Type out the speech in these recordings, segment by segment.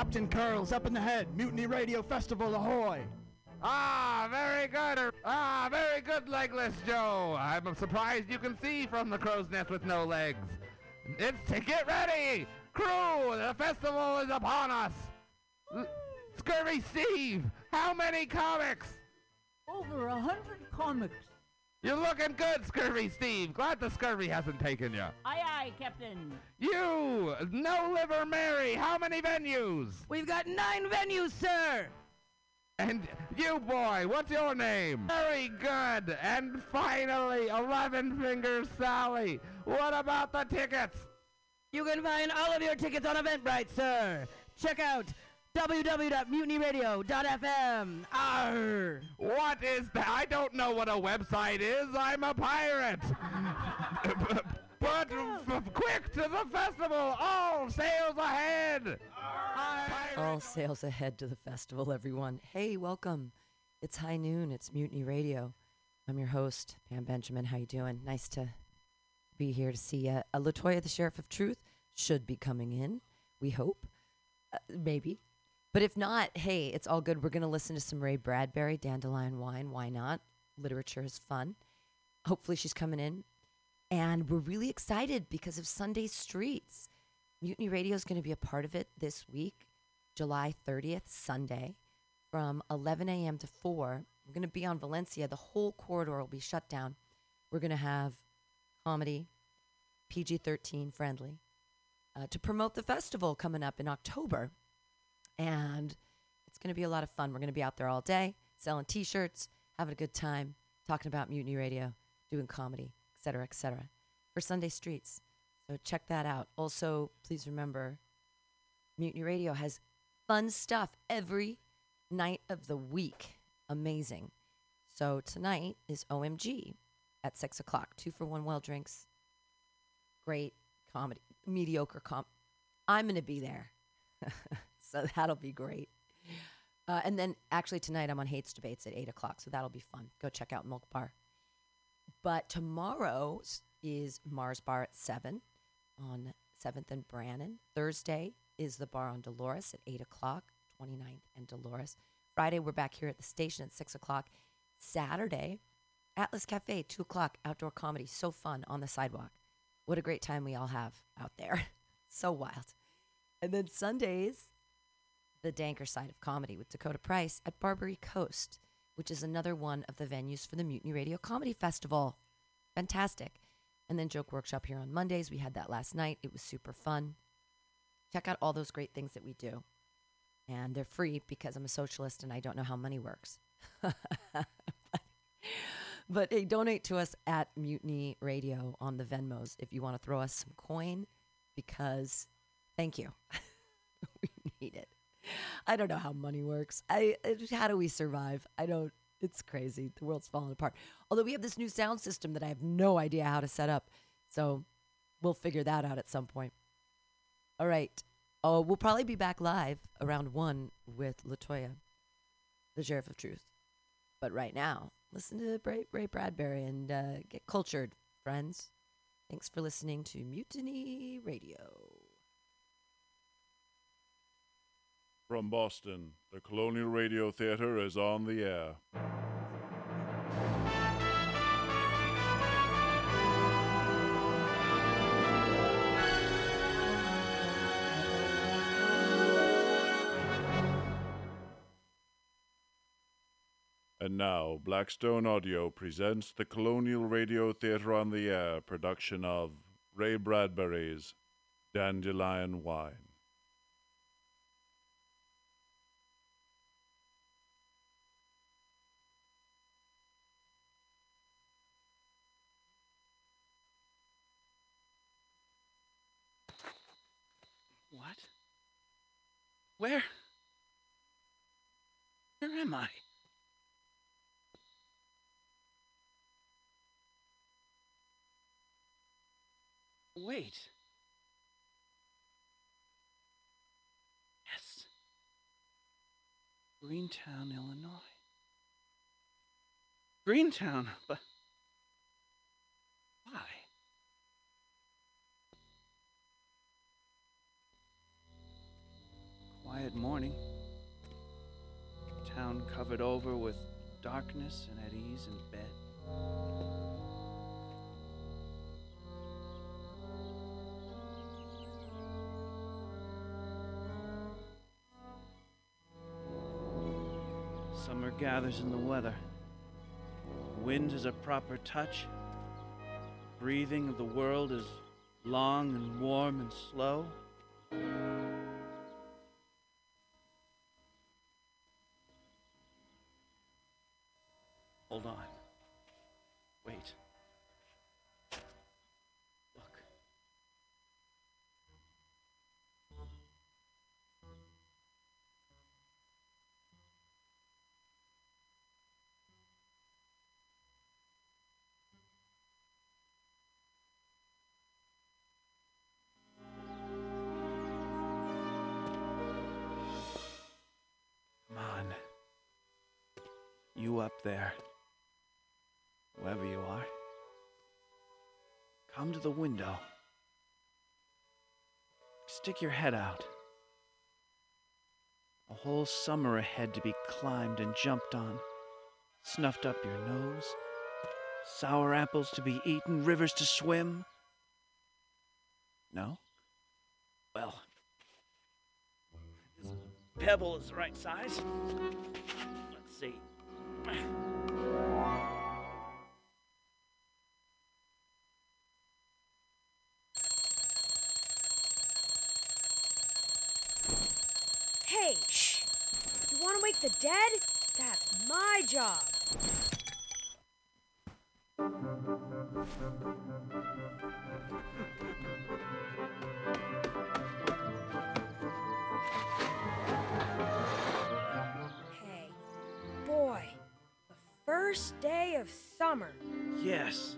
Captain Curls up in the head. Mutiny Radio Festival, ahoy! Ah, very good. Ah, very good, Legless Joe. I'm surprised you can see from the crow's nest with no legs. It's to get ready, crew. The festival is upon us. L- Scurvy Steve, how many comics? Over a hundred comics. You're looking good, Scurvy Steve. Glad the scurvy hasn't taken you. Aye, aye, Captain. You, No Liver Mary, how many venues? We've got nine venues, sir. And you, boy, what's your name? Very good. And finally, Eleven Fingers Sally. What about the tickets? You can find all of your tickets on Eventbrite, sir. Check out www.mutinyradio.fm. Arr. What is that? I don't know what a website is. I'm a pirate. but f- quick to the festival. All sails ahead. All sails ahead to the festival, everyone. Hey, welcome. It's high noon. It's Mutiny Radio. I'm your host, Pam Benjamin. How you doing? Nice to be here to see you. Uh, Latoya, the Sheriff of Truth, should be coming in. We hope, uh, maybe. But if not, hey, it's all good. We're going to listen to some Ray Bradbury, Dandelion Wine. Why not? Literature is fun. Hopefully, she's coming in. And we're really excited because of Sunday Streets. Mutiny Radio is going to be a part of it this week, July 30th, Sunday, from 11 a.m. to 4. We're going to be on Valencia. The whole corridor will be shut down. We're going to have comedy, PG 13 friendly, uh, to promote the festival coming up in October. And it's going to be a lot of fun. We're going to be out there all day selling t shirts, having a good time, talking about Mutiny Radio, doing comedy, et cetera, et cetera, for Sunday Streets. So check that out. Also, please remember Mutiny Radio has fun stuff every night of the week. Amazing. So tonight is OMG at six o'clock. Two for one well drinks. Great comedy, mediocre comp. I'm going to be there. so that'll be great. Uh, and then actually tonight I'm on Hates Debates at eight o'clock. So that'll be fun. Go check out Milk Bar. But tomorrow is Mars Bar at seven on 7th and Brannan. Thursday is the bar on Dolores at 8 o'clock, 29th and Dolores. Friday, we're back here at the station at 6 o'clock. Saturday, Atlas Cafe, 2 o'clock, outdoor comedy. So fun on the sidewalk. What a great time we all have out there. so wild. And then Sundays, the danker side of comedy with Dakota Price at Barbary Coast, which is another one of the venues for the Mutiny Radio Comedy Festival. Fantastic. And then Joke Workshop here on Mondays. We had that last night. It was super fun. Check out all those great things that we do. And they're free because I'm a socialist and I don't know how money works. but hey, donate to us at Mutiny Radio on the Venmos if you want to throw us some coin because thank you. we need it. I don't know how money works. I how do we survive? I don't. It's crazy. The world's falling apart. Although we have this new sound system that I have no idea how to set up, so we'll figure that out at some point. All right. Oh, we'll probably be back live around one with Latoya, the Sheriff of Truth. But right now, listen to Ray, Ray Bradbury and uh, get cultured, friends. Thanks for listening to Mutiny Radio. From Boston, the Colonial Radio Theater is on the air. And now, Blackstone Audio presents the Colonial Radio Theater on the Air production of Ray Bradbury's Dandelion Wine. What? Where? Where am I? Wait. Yes. Greentown, Illinois. Greentown, but quiet morning. Town covered over with darkness and at ease in bed. Summer gathers in the weather. Wind is a proper touch. Breathing of the world is long and warm and slow. Up there. Whoever you are. Come to the window. Stick your head out. A whole summer ahead to be climbed and jumped on. Snuffed up your nose. Sour apples to be eaten, rivers to swim. No? Well, this pebble is the right size. Let's see. Hey, shh! You want to wake the dead? That's my job. First day of summer. Yes.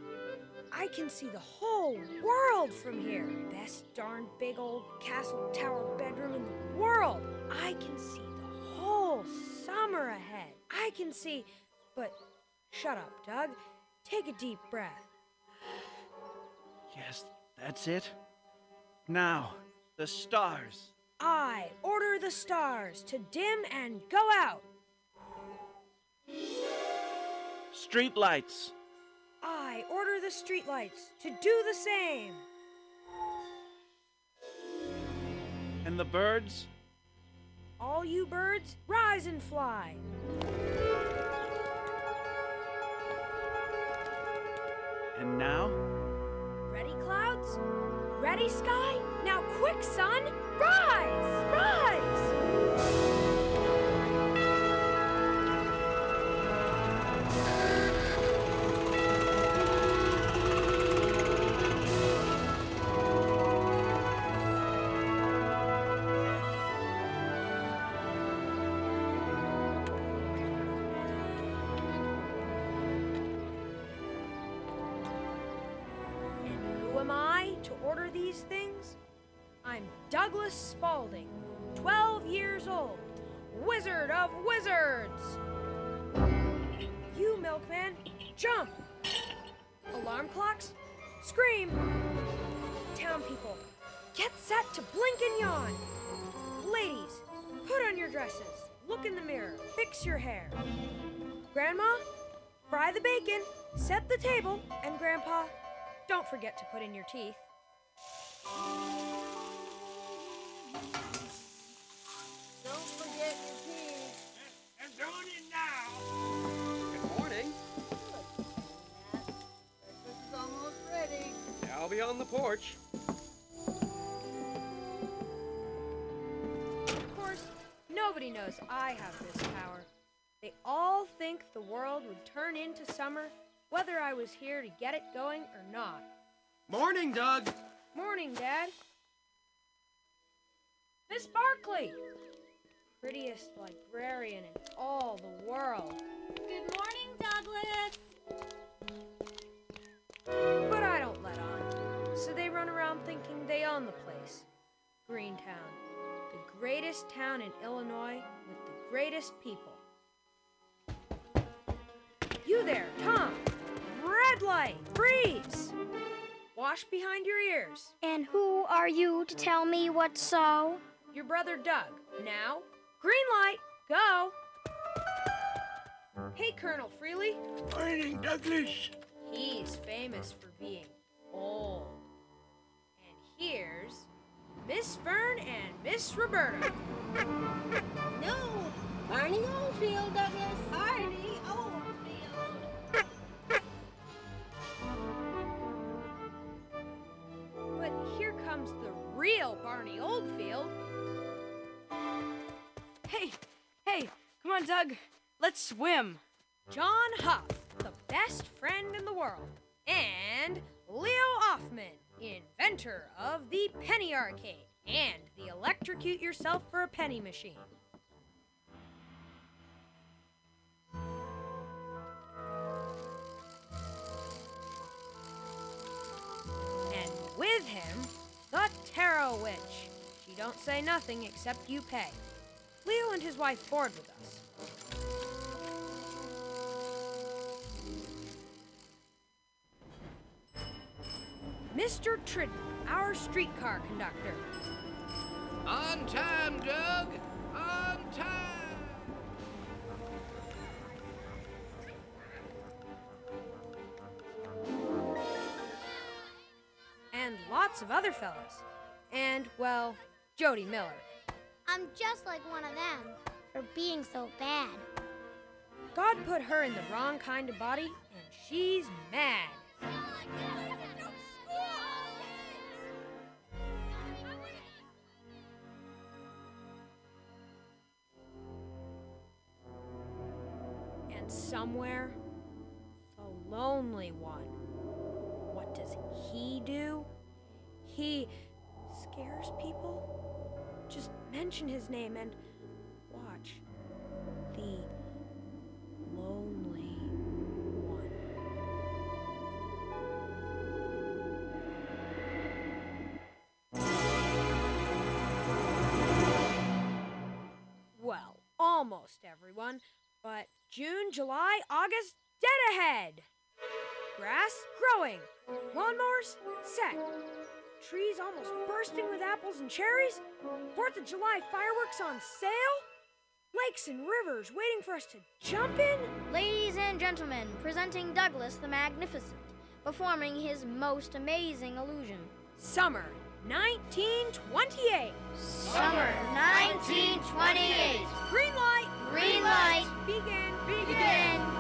I can see the whole world from here. Best darn big old castle tower bedroom in the world. I can see the whole summer ahead. I can see. But shut up, Doug. Take a deep breath. Yes, that's it. Now, the stars. I order the stars to dim and go out. Street lights. I order the streetlights to do the same. And the birds. All you birds, rise and fly. And now, Ready, clouds? Ready, sky? Now, quick, sun! Rise! Rise! Douglas Spaulding, 12 years old, Wizard of Wizards. You, Milkman, jump! Alarm clocks, scream! Town people, get set to blink and yawn! Ladies, put on your dresses, look in the mirror, fix your hair. Grandma, fry the bacon, set the table, and Grandpa, don't forget to put in your teeth. Don't forget your teeth. I'm doing it now. Good morning. Breakfast is almost ready. I'll be on the porch. Of course, nobody knows I have this power. They all think the world would turn into summer whether I was here to get it going or not. Morning, Doug. Morning, Dad. Miss Barkley! Prettiest librarian in all the world. Good morning, Douglas. But I don't let on. So they run around thinking they own the place. Greentown, the greatest town in Illinois with the greatest people. You there, Tom. Red light, freeze. Wash behind your ears. And who are you to tell me what's so? Your brother Doug. Now, green light, go. Hey, Colonel Freeleigh. Morning, Douglas. He's famous for being old. And here's Miss Fern and Miss Roberta. No, Barney Oldfield, Douglas. Barney Oldfield. But here comes the real Barney Oldfield. Hey, hey, come on, Doug. Let's swim. John Huff, the best friend in the world. And Leo Auffmann, inventor of the penny arcade and the electrocute yourself for a penny machine. And with him, the Tarot Witch. She don't say nothing except you pay. Leo and his wife board with us. Mr. Tridden, our streetcar conductor. On time, Doug! On time! And lots of other fellows. And, well, Jody Miller. Just like one of them for being so bad. God put her in the wrong kind of body, and she's mad. Oh, his name and watch. The lonely one. Well, almost everyone, but June, July, August, dead ahead. Grass growing, lawnmowers set, trees almost bursting with apples and cherries, Fourth of July fireworks on sale, lakes and rivers waiting for us to jump in. Ladies and gentlemen, presenting Douglas the Magnificent, performing his most amazing illusion. Summer 1928. Summer 1928. Green light. Green light. Begin. Begin.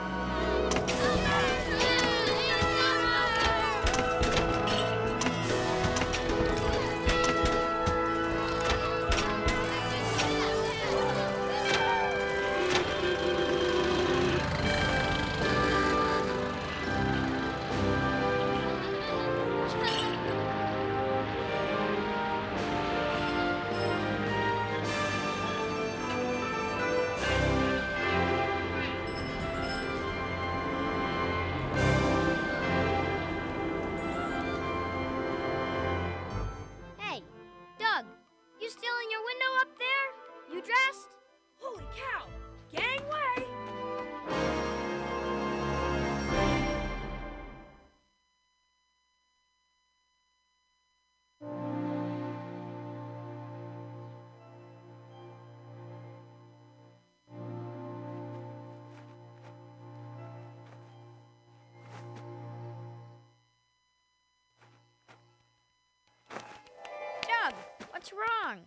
What's wrong?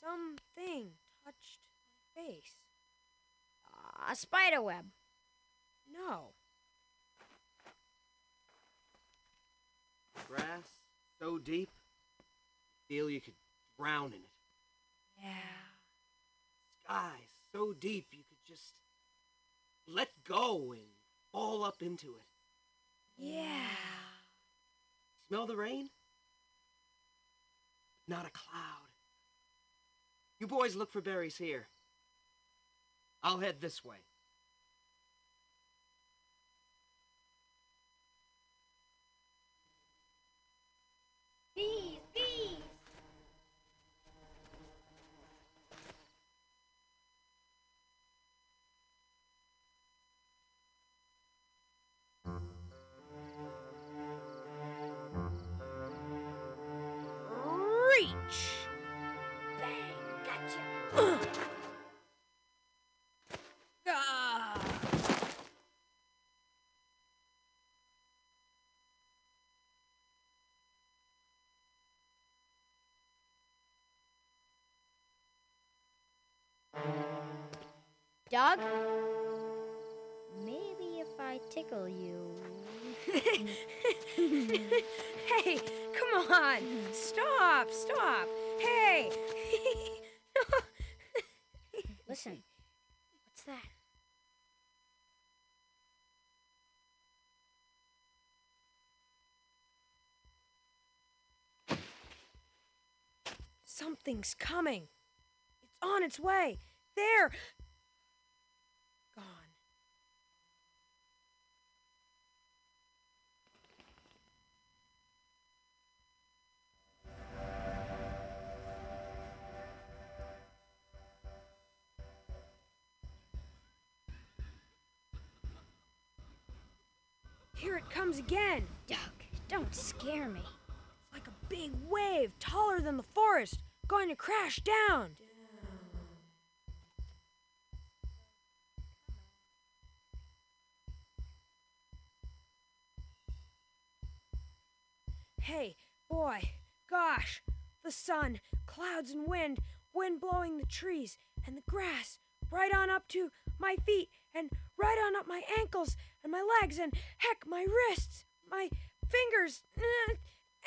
Something touched my face. Uh, a spider web. No. Grass so deep, you feel you could drown in it. Yeah. Sky so deep you could just let go and fall up into it. Yeah. Smell the rain? Not a cloud. You boys look for berries here. I'll head this way. Bees, bees. Doug? Maybe if I tickle you. hey, come on. Stop, stop. Hey. Listen. What's that? Something's coming. It's on its way. There. Again. Doug, don't scare me. It's like a big wave, taller than the forest, going to crash down. Hey, boy, gosh, the sun, clouds and wind, wind blowing the trees and the grass right on up to my feet and right on up my ankles and my legs and heck, my wrists, my fingers, eh,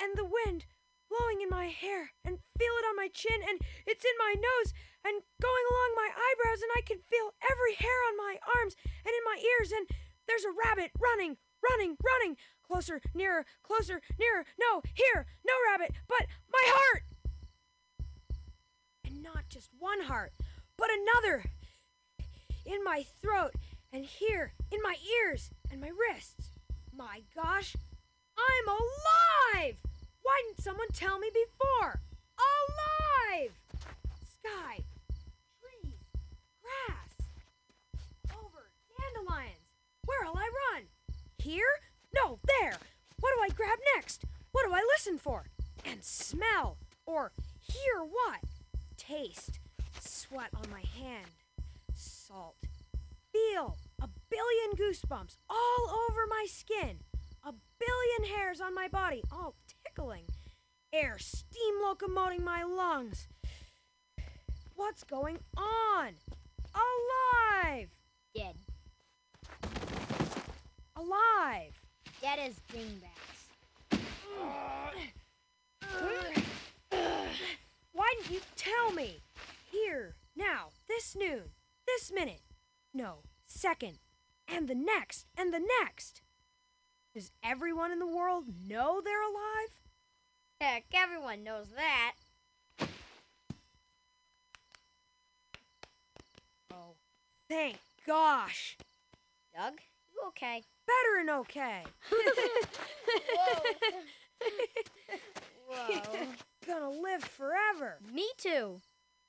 and the wind blowing in my hair and feel it on my chin and it's in my nose and going along my eyebrows and I can feel every hair on my arms and in my ears and there's a rabbit running, running, running closer, nearer, closer, nearer. No, here, no rabbit, but my heart. And not just one heart, but another in my throat and here in my ears and my wrists. My gosh, I'm alive! Why didn't someone tell me before? Alive! Sky, trees, grass, over dandelions. Where'll I run? Here? No, there. What do I grab next? What do I listen for? And smell? Or hear what? Taste. Sweat on my hand. Salt. Feel a billion goosebumps all over my skin. A billion hairs on my body, all tickling. Air steam locomoting my lungs. What's going on? Alive! Dead. Alive! Dead as dingbats. Why didn't you tell me? Here, now, this noon, this minute, no, second, and the next, and the next. Does everyone in the world know they're alive? Heck, everyone knows that. Oh, thank gosh. Doug, you okay? Better than okay. Whoa. Gonna live forever. Me too.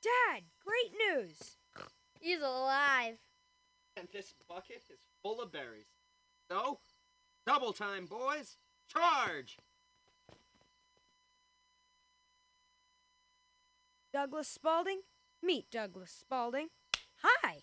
Dad, great news. He's alive. And this bucket is full of berries. So, double time, boys. Charge! Douglas Spaulding? Meet Douglas Spaulding. Hi.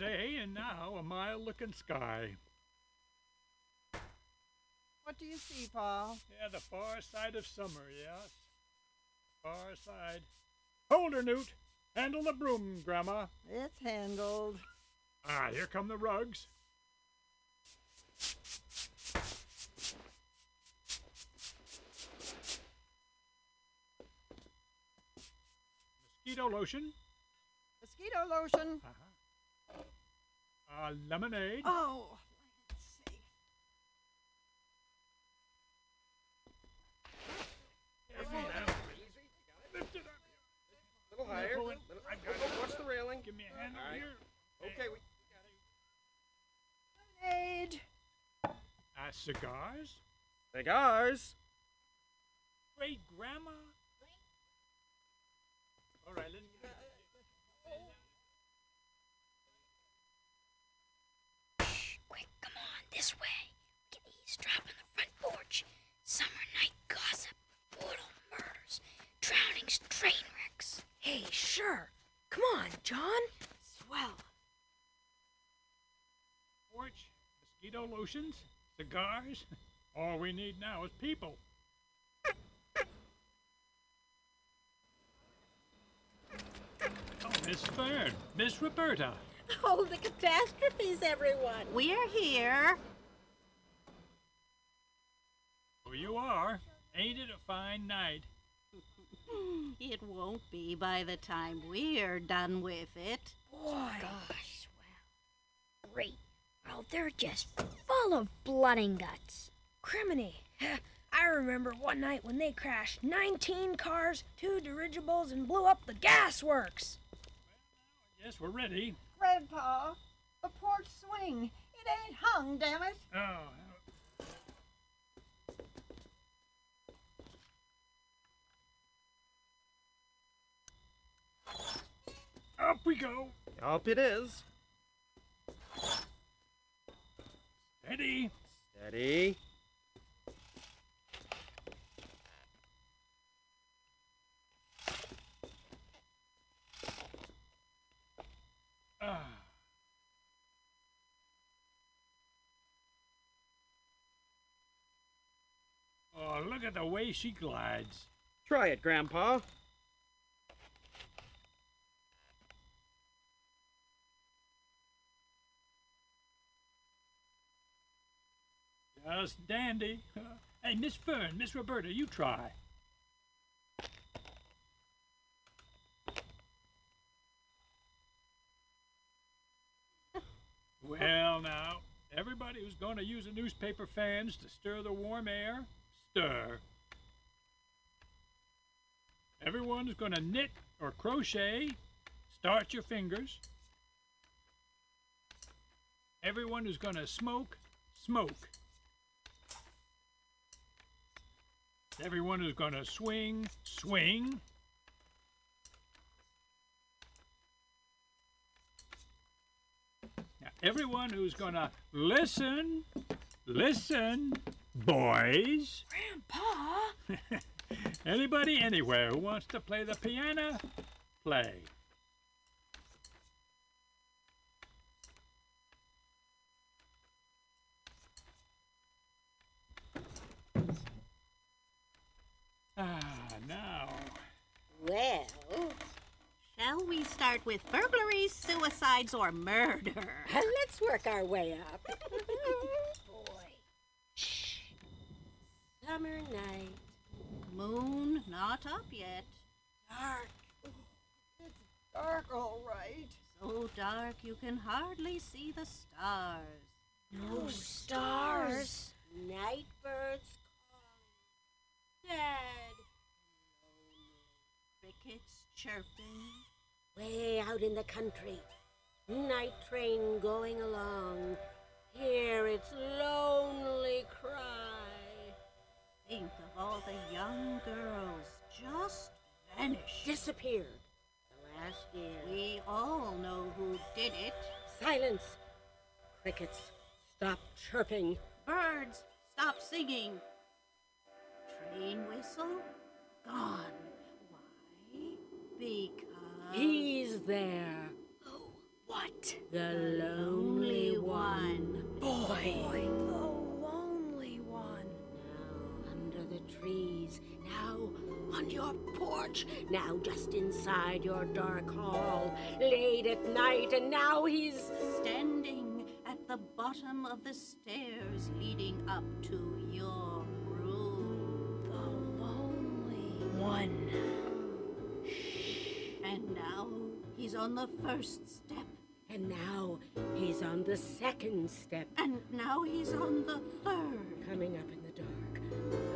Day and now a mild looking sky. What do you see, Paul? Yeah, the far side of summer, yes. Far side. Hold her, Newt. Handle the broom, Grandma. It's handled. Ah, here come the rugs. Mosquito lotion. Mosquito lotion. Uh, lemonade. Oh, land's sake. Lift it up. A little higher. Little- I got oh, it. watch the railing. Give me a hand right. here. Okay, we Lemonade. Uh, cigars. Cigars. Great grandma. All right, let me Quick, come on, this way. We can eavesdrop on the front porch. Summer night gossip, brutal murders, drownings, train wrecks. Hey, sure. Come on, John. Swell. Porch, mosquito lotions, cigars. All we need now is people. Oh, Miss Fern, Miss Roberta. Oh, the catastrophes, everyone. We're here. Oh, you are. Ain't it a fine night? It won't be by the time we're done with it. Boy. Gosh, well. Great. Well, they're just full of blood and guts. Criminy. I remember one night when they crashed 19 cars, two dirigibles, and blew up the gas works. Yes, we're ready. Grandpa, the porch swing. It ain't hung, damn it. Oh. Up we go. Up it is. Steady. Steady. Ah. Oh, look at the way she glides. Try it, Grandpa. Just dandy. Hey, Miss Fern, Miss Roberta, you try. Well, now, everybody who's going to use the newspaper fans to stir the warm air, stir. Everyone who's going to knit or crochet, start your fingers. Everyone who's going to smoke, smoke. Everyone who's going to swing, swing. Everyone who's going to listen, listen, boys. Grandpa? Anybody anywhere who wants to play the piano, play. Ah, now. Well, we start with burglaries, suicides, or murder? Let's work our way up. Boy. Summer night. Moon not up yet. dark. It's dark, all right. So dark you can hardly see the stars. No stars. Night birds calling. Sad. Crickets chirping. Way out in the country. Night train going along. Hear its lonely cry. Think of all the young girls just vanished. Disappeared. The last year. We all know who did it. Silence. Crickets, stop chirping. Birds, stop singing. Train whistle, gone. Why? Because. He's there. Oh, what? The lonely one. Boy. The lonely one. Now under the trees. Now on your porch. Now just inside your dark hall. Late at night, and now he's. Standing at the bottom of the stairs leading up to your room. The lonely one. And now he's on the first step. And now he's on the second step. And now he's on the third. Coming up in the dark.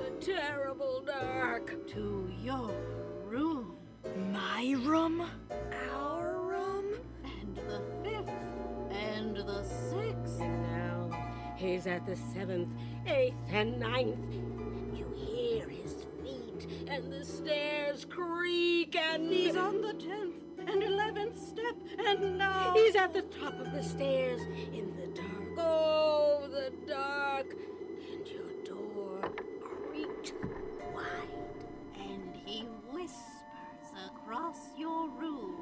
The terrible dark. To your room. My room? Our room? And the fifth. And the sixth. And now he's at the seventh, eighth, and ninth and the stairs creak, and he's on the tenth and eleventh step, and now he's at the top of the stairs in the dark. Oh, the dark! And your door creaked wide, and he whispers across your room.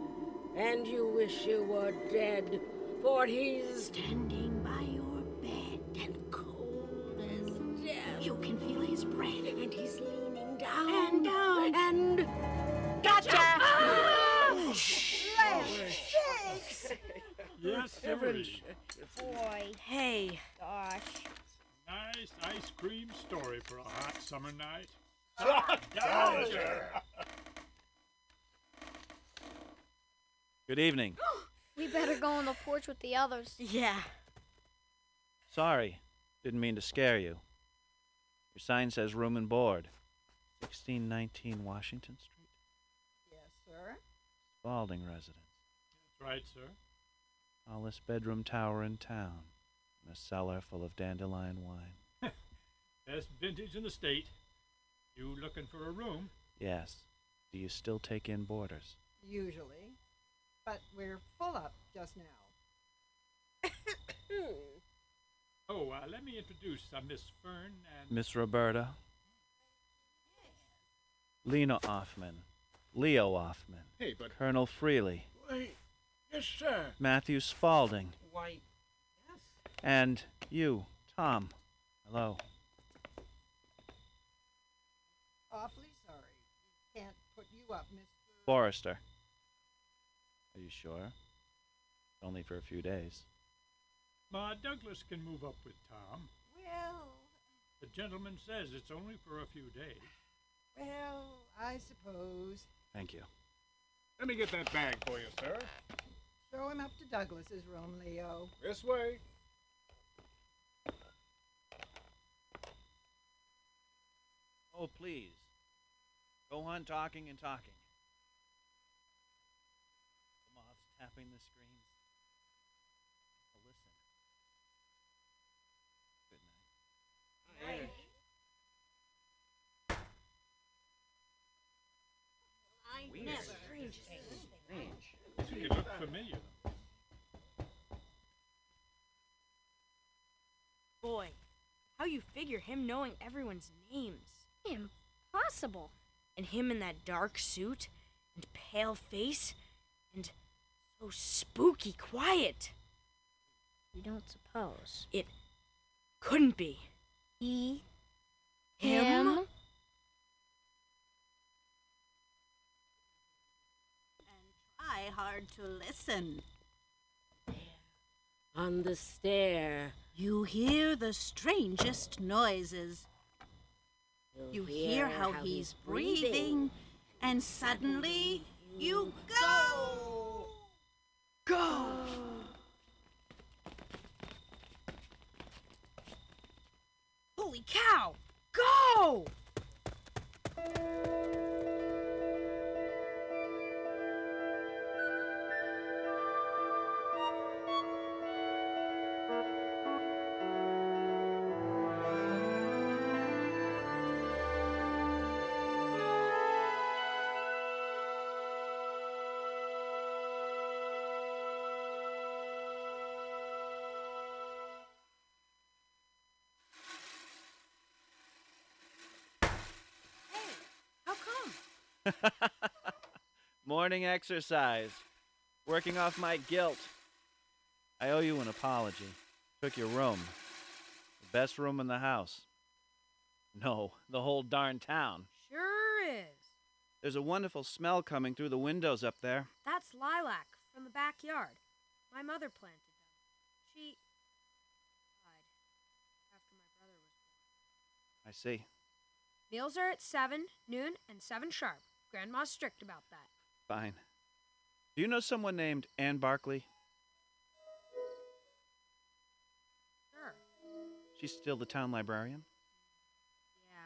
And you wish you were dead, for he's standing by your bed and cold as death. You can feel his breath, and he's down. And down. And. Gotcha! Ah! Yes, sirree. Boy. Hey. Gosh. Nice ice cream story for a hot summer night. Good evening. We better go on the porch with the others. Yeah. Sorry, didn't mean to scare you. Your sign says room and board. 1619 Washington Street. Yes, sir. Spaulding residence. That's right, sir. Tallest bedroom tower in town. And a cellar full of dandelion wine. Best vintage in the state. You looking for a room? Yes. Do you still take in boarders? Usually. But we're full up just now. Oh, uh, let me introduce uh, Miss Fern and Miss Roberta? Lena Auffmann. Leo Auffmann. Hey, but Colonel Freeleigh. why, yes, sir. Matthew Spaulding. Why, yes. And you, Tom. Hello. Awfully sorry. Can't put you up, Mr. Forrester. Are you sure? Only for a few days. Ma Douglas can move up with Tom. Well, The gentleman says it's only for a few days. Well, I suppose. Thank you. Let me get that bag for you, sir. Throw him up to Douglas's room, Leo. This way. Oh, please. Go on talking and talking. The moths tapping the screens. Oh, listen. Good night. I Weird. never. You look familiar. Boy, how you figure him knowing everyone's names? Impossible. And him in that dark suit and pale face and so spooky quiet. You don't suppose. It couldn't be. He. Him? Try hard to listen. On the stair. You hear the strangest noises. You hear how he's breathing, and suddenly you go. Go! Holy cow! Go! Morning exercise. Working off my guilt. I owe you an apology. Took your room. The best room in the house. No, the whole darn town. Sure is. There's a wonderful smell coming through the windows up there. That's lilac from the backyard. My mother planted them. She died after my brother was I see. Meals are at 7, noon, and 7 sharp. Grandma's strict about that. Fine. Do you know someone named Anne Barkley? Sure. She's still the town librarian? Yeah.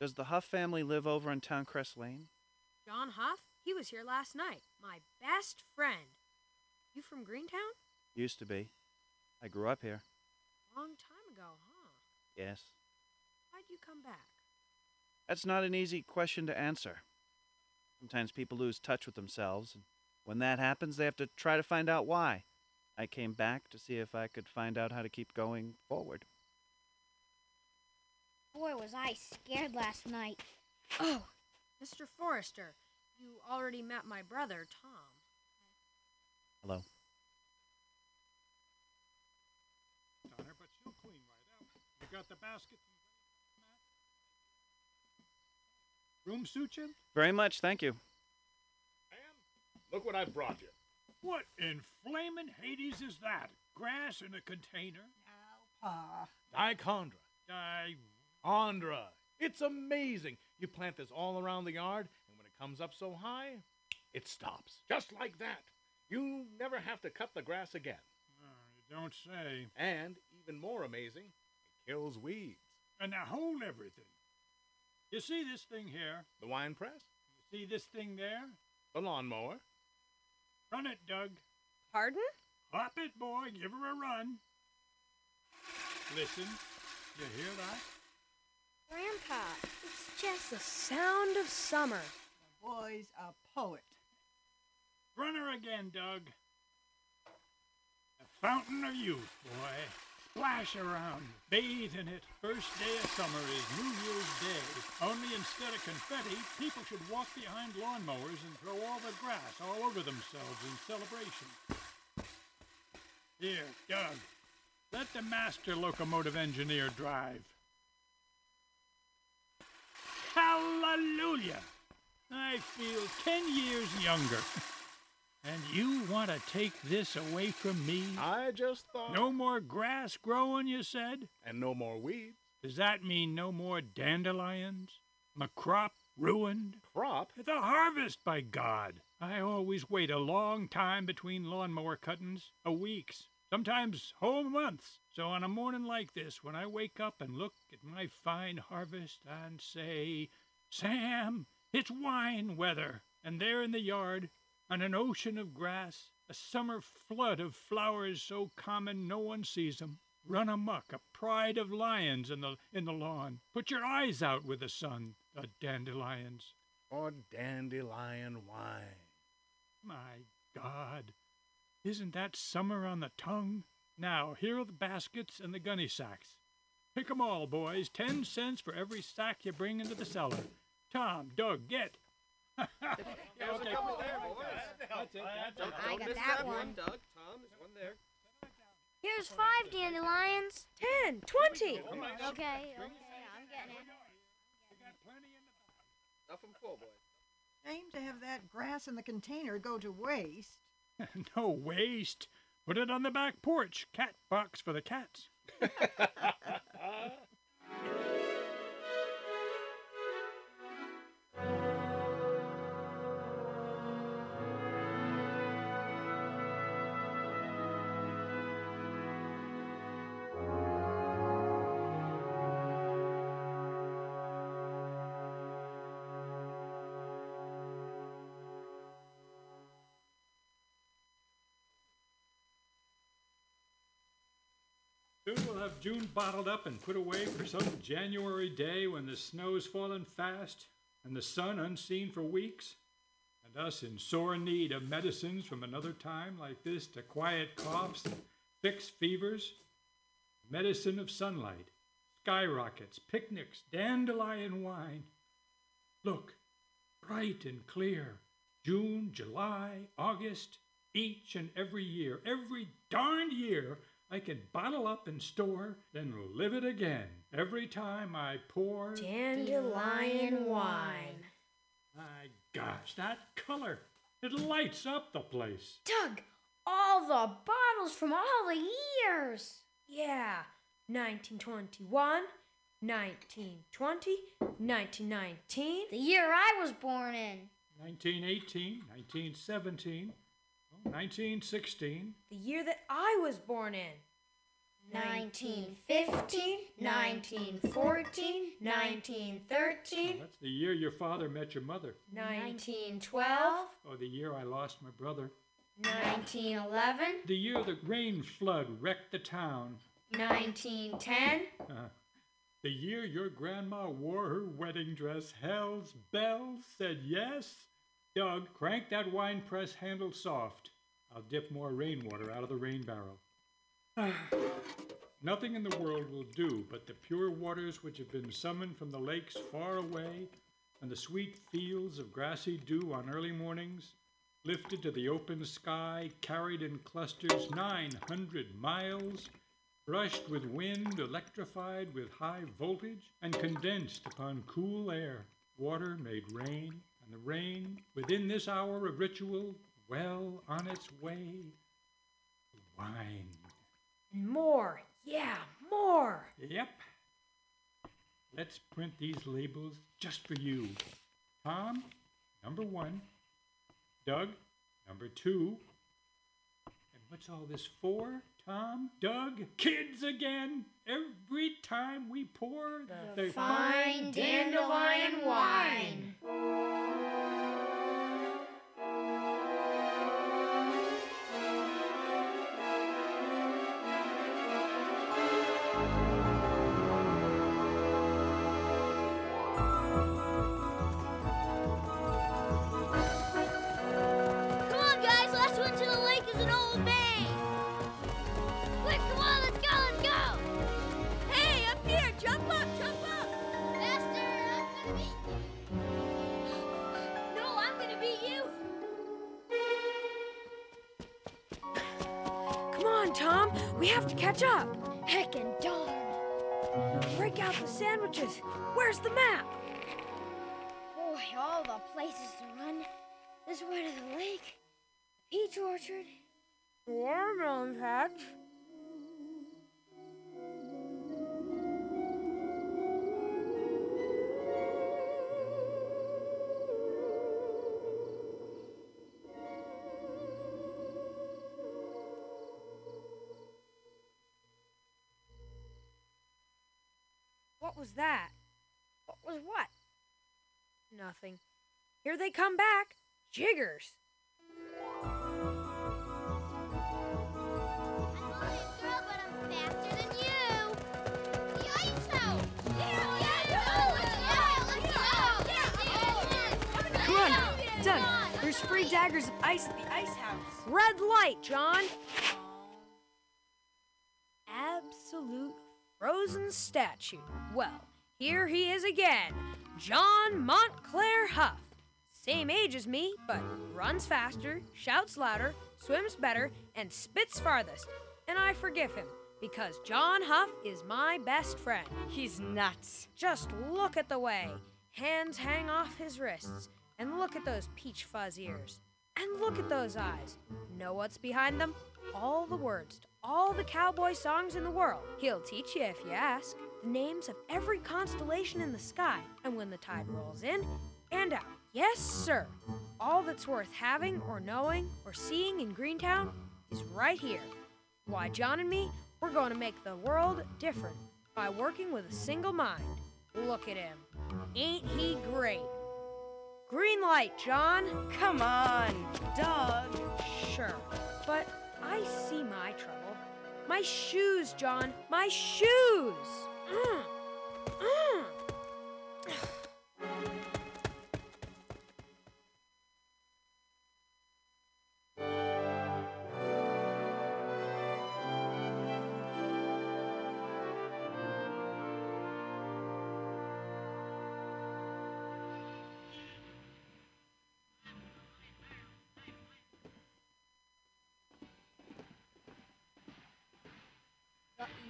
Does the Huff family live over in Towncrest Lane? John Huff, he was here last night. My best friend. You from Greentown? Used to be. I grew up here. Long time ago, huh? Yes. Why'd you come back? That's not an easy question to answer. Sometimes people lose touch with themselves, and when that happens, they have to try to find out why. I came back to see if I could find out how to keep going forward. Boy, was I scared last night. Oh, Mr. Forrester, you already met my brother, Tom. Hello. Donner, but she'll clean right up. You got the basket? Room suit you? Very much, thank you. And Look what I brought you. What in flamin' Hades is that? Grass in a container? Pa. Ah. Dichondra. Dichondra. It's amazing. You plant this all around the yard, and when it comes up so high, it stops. Just like that. You never have to cut the grass again. Oh, you don't say. And even more amazing, it kills weeds. And now hold everything. You see this thing here? The wine press? You see this thing there? The lawnmower? Run it, Doug. Pardon? Hop it, boy. Give her a run. Listen. You hear that? Grandpa, it's just The sound of summer. The boy's a poet. Run her again, Doug. The fountain of youth, boy. Splash around, bathe in it. First day of summer is New Year's Day. Only instead of confetti, people should walk behind lawnmowers and throw all the grass all over themselves in celebration. Here, Doug, let the master locomotive engineer drive. Hallelujah! I feel ten years younger. And you want to take this away from me? I just thought. No more grass growing, you said? And no more weeds. Does that mean no more dandelions? My crop ruined? Crop? The harvest, by God! I always wait a long time between lawnmower cuttings, a weeks, sometimes whole months. So on a morning like this, when I wake up and look at my fine harvest and say, Sam, it's wine weather, and there in the yard, on an ocean of grass, a summer flood of flowers so common no one sees 'em, run amuck, a pride of lions in the in the lawn. Put your eyes out with the sun, the dandelions. Or dandelion wine. My God, isn't that summer on the tongue? Now, here are the baskets and the gunny sacks. Pick 'em all, boys. Ten cents for every sack you bring into the cellar. Tom, Doug, get. There's a couple there, boys. That's it. That's it. I got that one. Doug, Tom, there's one there. Here's five dandelions. Ten, twenty. Okay, okay, I'm getting it. Stuff 'em full, boys. Shame to have that grass in the container go to waste. no waste. Put it on the back porch. Cat box for the cats. Soon we'll have June bottled up and put away for some January day when the snow's fallen fast and the sun unseen for weeks, and us in sore need of medicines from another time like this to quiet coughs fix fevers. Medicine of sunlight, skyrockets, picnics, dandelion wine. Look, bright and clear, June, July, August, each and every year, every darned year, I can bottle up and store, then live it again every time I pour. Dandelion wine. My gosh, that color! It lights up the place. Doug, all the bottles from all the years. Yeah, 1921, 1920, 1919. The year I was born in. 1918, 1917, oh, 1916. The year that I was born in. 1915, 1914, 1913, That's the year your father met your mother, 1912, or the year I lost my brother. 1911, The year the rain flood wrecked the town. 1910, Uh, the year your grandma wore her wedding dress, hell's bells, said yes. Doug, crank that wine press handle soft. I'll dip more rainwater out of the rain barrel. Nothing in the world will do but the pure waters which have been summoned from the lakes far away and the sweet fields of grassy dew on early mornings, lifted to the open sky, carried in clusters 900 miles, brushed with wind, electrified with high voltage, and condensed upon cool air. Water made rain, and the rain, within this hour of ritual, well on its way to wine. And more. Yeah, more. Yep. Let's print these labels just for you. Tom, number one. Doug, number two. And what's all this for? Tom, Doug, kids again. Every time we pour the, Fine dandelion wine. Catch up. Heckin' darn. Break out the sandwiches. Where's the map? Boy, all the places to run. This way to the lake, peach orchard, watermelon patch. What? Nothing. Here they come back. Jiggers. but I'm faster than you. The ice house. Come on, Doug. There's free daggers of ice at the ice house. Red light, John. Absolute frozen statue. Well, here he is again. John Montclair Huff. Same age as me, but runs faster, shouts louder, swims better, and spits farthest. And I forgive him because John Huff is my best friend. He's nuts. Just look at the way. Hands hang off his wrists. And look at those peach fuzz ears. And look at those eyes. Know what's behind them? All the words to all the cowboy songs in the world. He'll teach you if you ask. The names of every constellation in the sky. And when the tide rolls in and out. Yes, sir. All that's worth having or knowing or seeing in Greentown is right here. Why, John and me, we're going to make the world different by working with a single mind. Look at him. Ain't he great? Green light, John. Come on, Doug. Sure, but I see my trouble. My shoes, John. My shoes.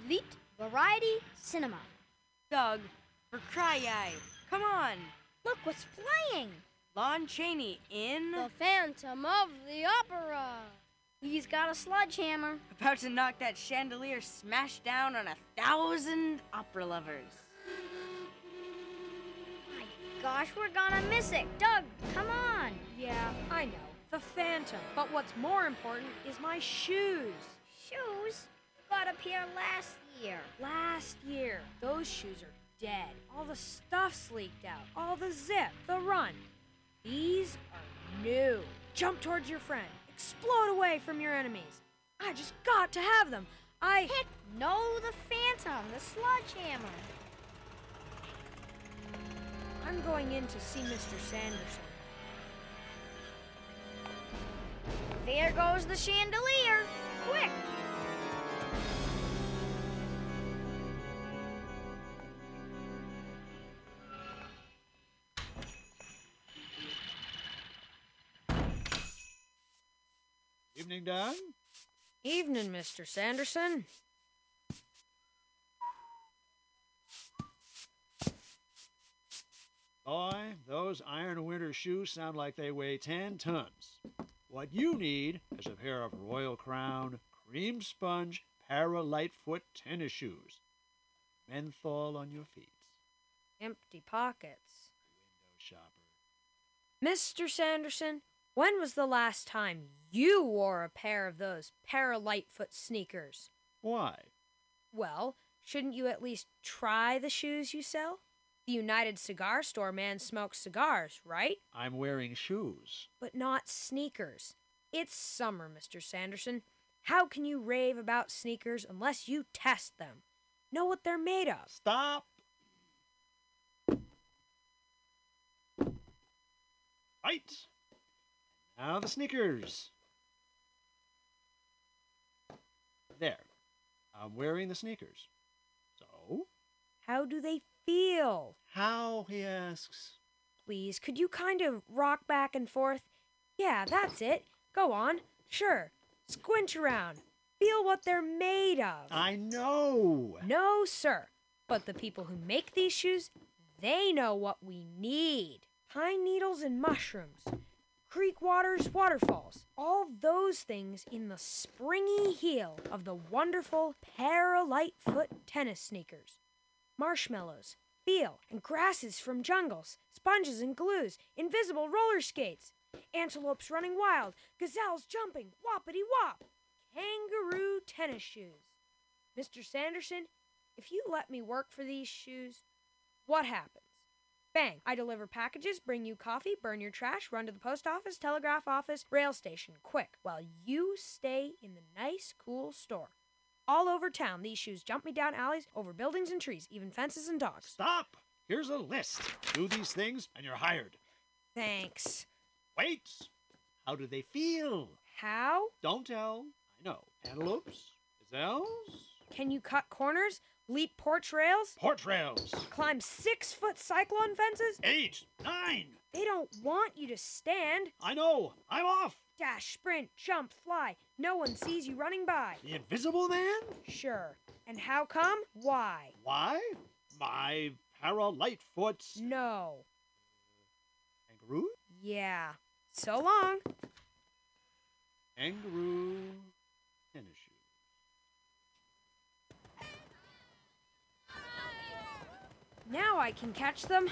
Elite Variety Cinema. Doug, for cry Come on. Look what's playing. Lon Chaney in. The Phantom of the Opera. He's got a sledgehammer. About to knock that chandelier smash down on a thousand opera lovers. My gosh, we're gonna miss it. Doug, come on. Yeah, I know. The Phantom. But what's more important is my shoes. Shoes? A pair last year. Last year, those shoes are dead. All the stuff's leaked out. All the zip, the run. These are new. Jump towards your friend. Explode away from your enemies. I just got to have them. I. Heck no, the Phantom, the sledgehammer. I'm going in to see Mr. Sanderson. There goes the chandelier. Quick. Evening, Don. Evening, Mr. Sanderson. Boy, those Iron Winter shoes sound like they weigh 10 tons. What you need is a pair of Royal Crown cream sponge para Litefoot tennis shoes. Menthol on your feet. Empty pockets. Window Shopper. Mr. Sanderson, when was the last time you wore a pair of those para Litefoot sneakers? Why? Well, shouldn't you at least try the shoes you sell? The United Cigar Store man smokes cigars, right? I'm wearing shoes. But not sneakers. It's summer, Mr. Sanderson. How can you rave about sneakers unless you test them? Know what they're made of? Stop! Right. Now the sneakers. There. I'm wearing the sneakers. So? How do they feel? How, he asks. Please, could you kind of rock back and forth? Yeah, that's it. Go on. Sure. Squinch around. Feel what they're made of. I know. No, sir. But the people who make these shoes, they know what we need. Pine needles and mushrooms. Creek waters, waterfalls. All those things in the springy heel of the wonderful Para Litefoot tennis sneakers. Marshmallows, feel, and grasses from jungles, sponges and glues, invisible roller skates, antelopes running wild, gazelles jumping, whoppity whop, kangaroo tennis shoes. Mr. Sanderson, if you let me work for these shoes, what happens? Bang! I deliver packages, bring you coffee, burn your trash, run to the post office, telegraph office, rail station, quick, while you stay in the nice, cool store. All over town, these shoes jump me down alleys, over buildings and trees, even fences and dogs. Stop! Here's a list. Do these things and you're hired. Thanks. Wait! How do they feel? How? Don't tell. I know. Antelopes? Gazelles? Can you cut corners? Leap porch rails? Porch rails. Climb six foot cyclone fences? Eight. Nine. They don't want you to stand. I know. I'm off. Dash, sprint, jump, fly. No one sees you running by. The Invisible Man? Sure. And how come? Why? Why? My para Litefoots. No. Kangaroo? Yeah. So long. Kangaroo tennis shoes. Now I can catch them.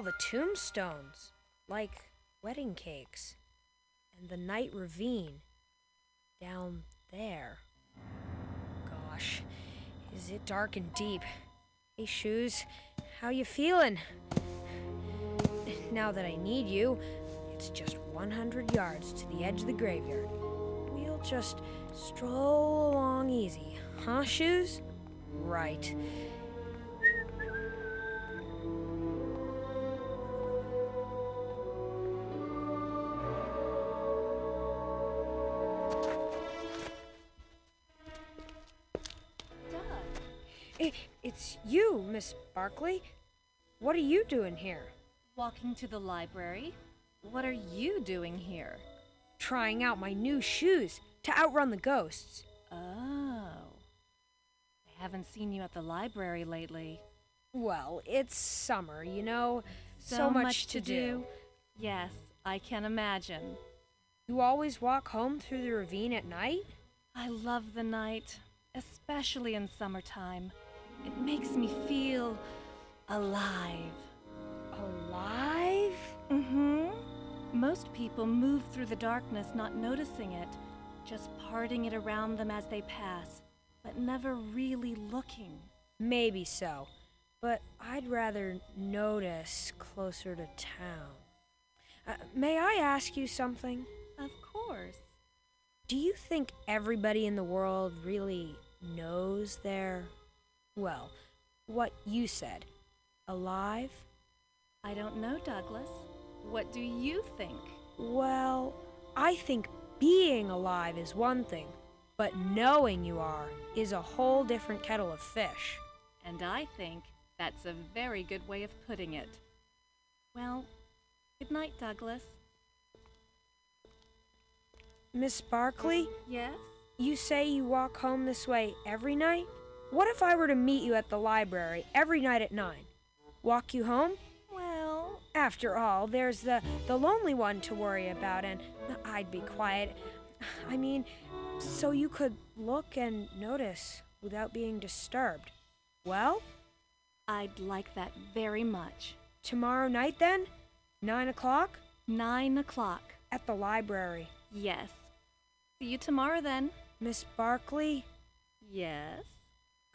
All the tombstones. Like wedding cakes. And the night ravine. Down there. Gosh, is it dark and deep? Hey, Shoes, how you feeling? Now that I need you, it's just 100 yards to the edge of the graveyard. We'll just stroll along easy, huh, Shoes? Right. It's you, Miss Barkley. What are you doing here? Walking to the library? What are you doing here? Trying out my new shoes to outrun the ghosts. Oh. I haven't seen you at the library lately. Well, it's summer, you know. So, So much, much to to do. do. Yes, I can imagine. You always walk home through the ravine at night? I love the night, especially in summertime. It makes me feel alive. Alive? Mm hmm. Most people move through the darkness not noticing it, just parting it around them as they pass, but never really looking. Maybe so, but I'd rather notice closer to town. Uh, may I ask you something? Of course. Do you think everybody in the world really knows they're, well, what you said, alive? I don't know, Douglas. What do you think? Well, I think being alive is one thing, but knowing you are is a whole different kettle of fish. And I think that's a very good way of putting it. Well, good night, Douglas. Miss Barkley? Yes? You say you walk home this way every night? What if I were to meet you at the library every night at 9? Walk you home? Well, after all, there's the the lonely one to worry about and I'd be quiet. I mean, so you could look and notice without being disturbed. Well, I'd like that very much. Tomorrow night then? Nine o'clock? Nine o'clock. At the library. Yes. See you tomorrow then. Miss Barkley? Yes.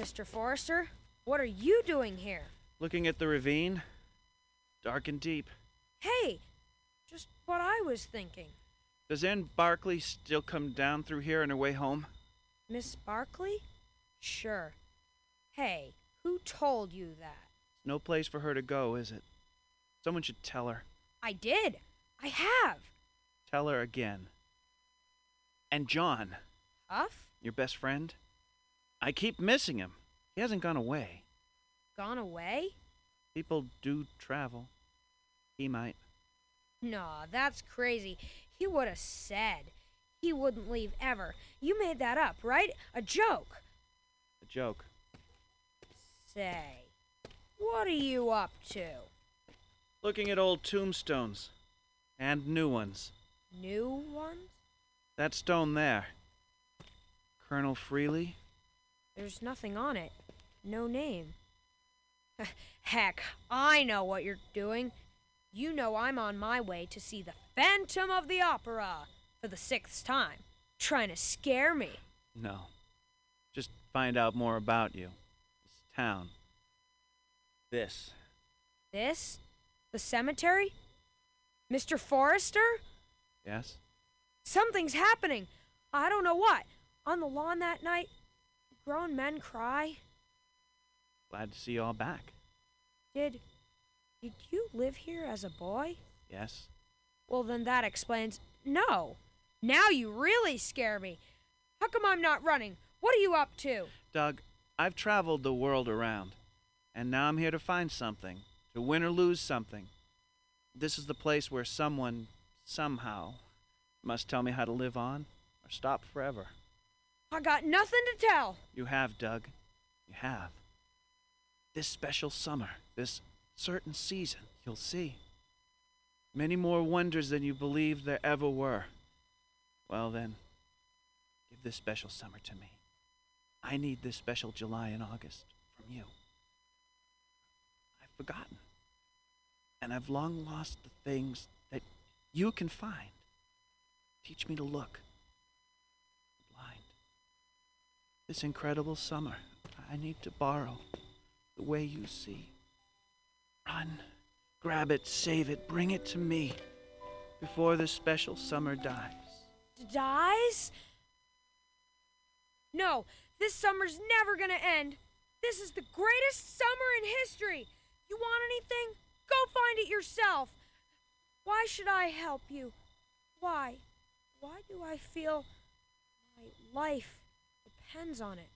Mr. Forrester. What are you doing here? Looking at the ravine? Dark and deep. Hey, just what I was thinking. Does Ann Barkley still come down through here on her way home? Miss Barkley? Sure. Hey, who told you that? No place for her to go, is it? Someone should tell her. I did. I have. Tell her again. And John, Huff? your best friend? I keep missing him. He hasn't gone away. Gone away? People do travel. He might. Nah, that's crazy. He would have said. He wouldn't leave ever. You made that up, right? A joke. A joke. Say, what are you up to? Looking at old tombstones. And new ones. New ones? That stone there. Colonel Freeleigh? There's nothing on it. No name. Heck, I know what you're doing. You know I'm on my way to see the Phantom of the Opera for the sixth time. Trying to scare me. No. Just find out more about you. This town. This. This? The cemetery? Mr. Forrester? Yes? Something's happening. I don't know what. On the lawn that night, grown men cry. Glad to see you all back. Did. Did you live here as a boy? Yes? Well, then that explains. No. Now you really scare me. How come I'm not running? What are you up to? Doug, I've traveled the world around, and now I'm here to find something, to win or lose something. This is the place where someone, somehow, must tell me how to live on or stop forever. I got nothing to tell. You have, Doug. You have. This special summer, this certain season, you'll see. Many more wonders than you believed there ever were. Well, then, give this special summer to me. I need this special July and August from you. I've forgotten. And I've long lost the things that you can find. Teach me to look. Blind. This incredible summer, I need to borrow the way you see. Run, grab it, save it, bring it to me before this special summer dies. Dies? No, this summer's never gonna end. This is the greatest summer in history. You want anything? Go find it yourself. Why should I help you? Why? Why do I feel my life depends on it?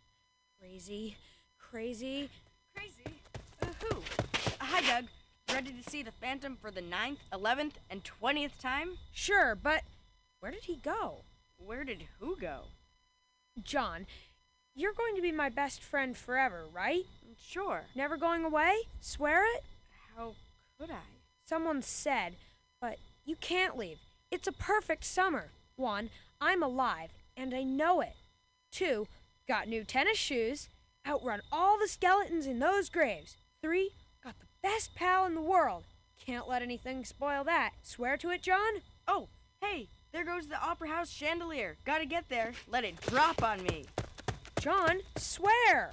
Crazy, crazy, crazy. Ugh. who? Uh, hi, Doug. Ready to see the Phantom for the ninth, eleventh, and twentieth time? Sure, but where did he go? Where did who go? John, you're going to be my best friend forever, right? Mm, sure. Never going away? Swear it? How could I? Someone said, but you can't leave. It's a perfect summer. One, I'm alive, and I know it. Two, got new tennis shoes, outrun all the skeletons in those graves. Three, got the best pal in the world. Can't let anything spoil that. Swear to it, John? Oh, hey, there goes the Opera House chandelier. Gotta get there. Let it drop on me. John, swear!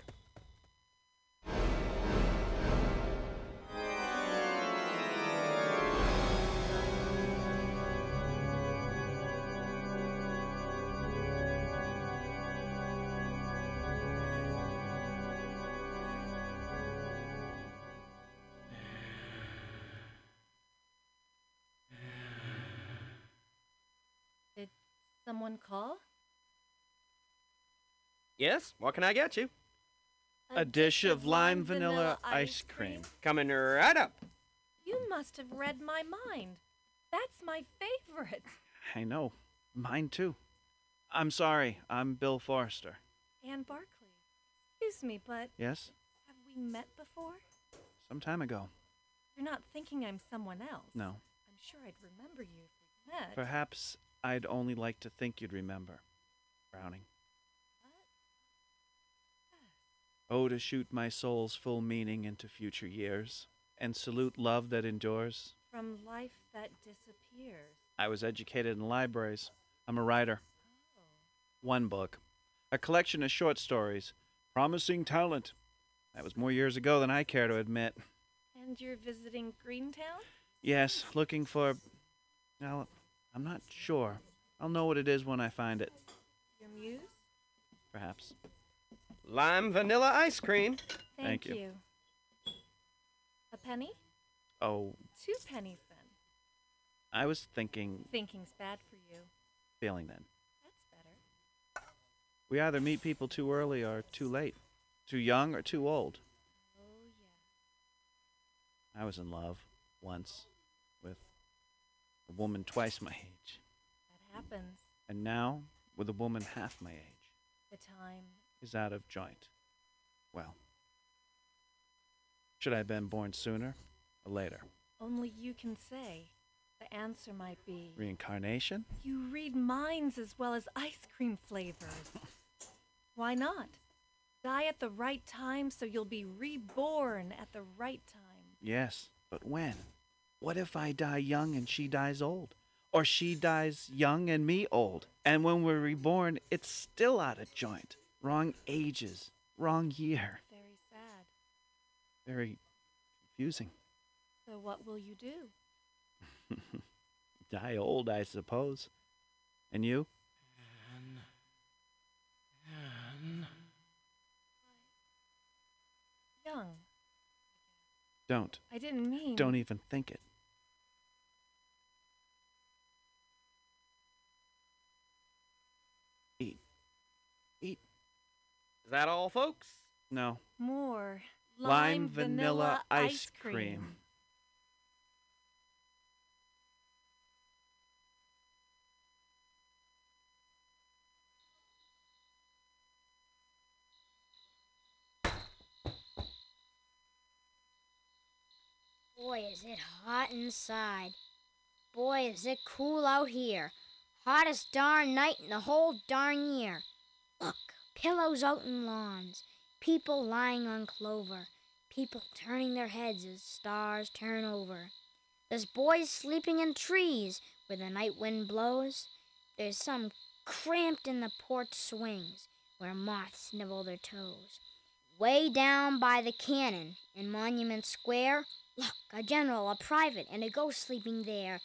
Someone call? Yes, what can I get you? A dish of lime vanilla ice cream. Coming right up. You must have read my mind. That's my favorite. I know. Mine too. I'm sorry. I'm Bill Forrester. Anne Barkley. Excuse me, but Yes? have we met before? Some time ago. You're not thinking I'm someone else. No. I'm sure I'd remember you if we met. Perhaps I'd only like to think you'd remember. Browning. Oh, to shoot my soul's full meaning into future years, and salute love that endures. From life that disappears. I was educated in libraries. I'm a writer. Oh. One book. A collection of short stories. Promising talent. That was more years ago than I care to admit. And you're visiting Greentown? Yes, looking for. Well, I'm not sure. I'll know what it is when I find it. Your muse? Perhaps. Lime vanilla ice cream. Thank you. A penny? Oh, Two pennies then. I was thinking, Thinking's bad for you. feeling then. That's better. We either meet people too early or too late, too young or too old. Oh, yeah. I was in love once with a woman twice my age, That happens. and now with a woman half my age. The time. is out of joint. Well, should I have been born sooner or later? Only you can say. The answer might be. Reincarnation? You read minds as well as ice cream flavors. Why not? Die at the right time so you'll be reborn at the right time. Yes, but when? What if I die young and she dies old? Or she dies young and me old? And when we're reborn, it's still out of joint. Wrong ages, wrong year. Very sad. Very confusing. So, what will you do? Die old, I suppose. And you? Young. Don't. I didn't mean. Don't even think it. Is that all, folks? No. More. Lime, vanilla, ice cream. Boy, is it hot inside. Boy, is it cool out here. Hottest darn night in the whole darn year. Pillows out in lawns, people lying on clover, people turning their heads as stars turn over. There's boys sleeping in trees where the night wind blows. There's some cramped in the porch swings where moths nibble their toes. Way down by the cannon in Monument Square, look, a general, a private, and a ghost sleeping there.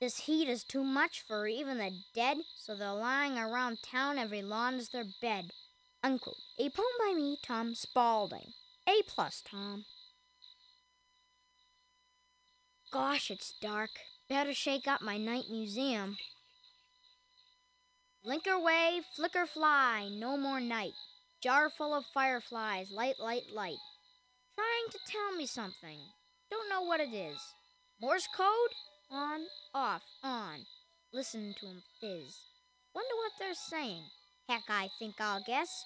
This heat is too much for even the dead, so they're lying around town every lawn's their bed. Unquote. A poem by me, Tom Spaulding. A plus, Tom. Gosh, it's dark. Better shake up my night museum. Blink wave, flicker fly, no more night. Jar full of fireflies, light, light, light. Trying to tell me something. Don't know what it is. Morse code? On, off, on. Listen to 'em fizz. Wonder what they're saying. Heck, I think I'll guess.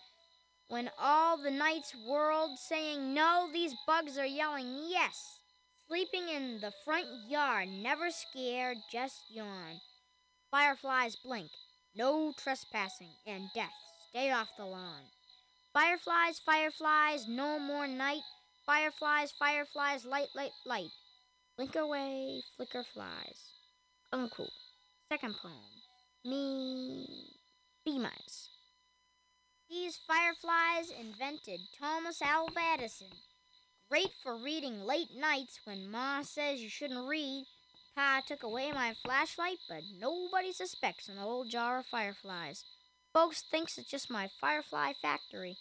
When all the night's world saying no, these bugs are yelling yes. Sleeping in the front yard, never scared, just yawn. Fireflies blink, no trespassing, and death, stay off the lawn. Fireflies, fireflies, no more night. Fireflies, fireflies, light, light, light. Blink away, flicker flies. Uncool. Second poem. Me. Be mice. These fireflies invented Thomas Alva Edison. Great for reading late nights when Ma says you shouldn't read. Pa took away my flashlight, but nobody suspects an old jar of fireflies. Folks thinks it's just my firefly factory.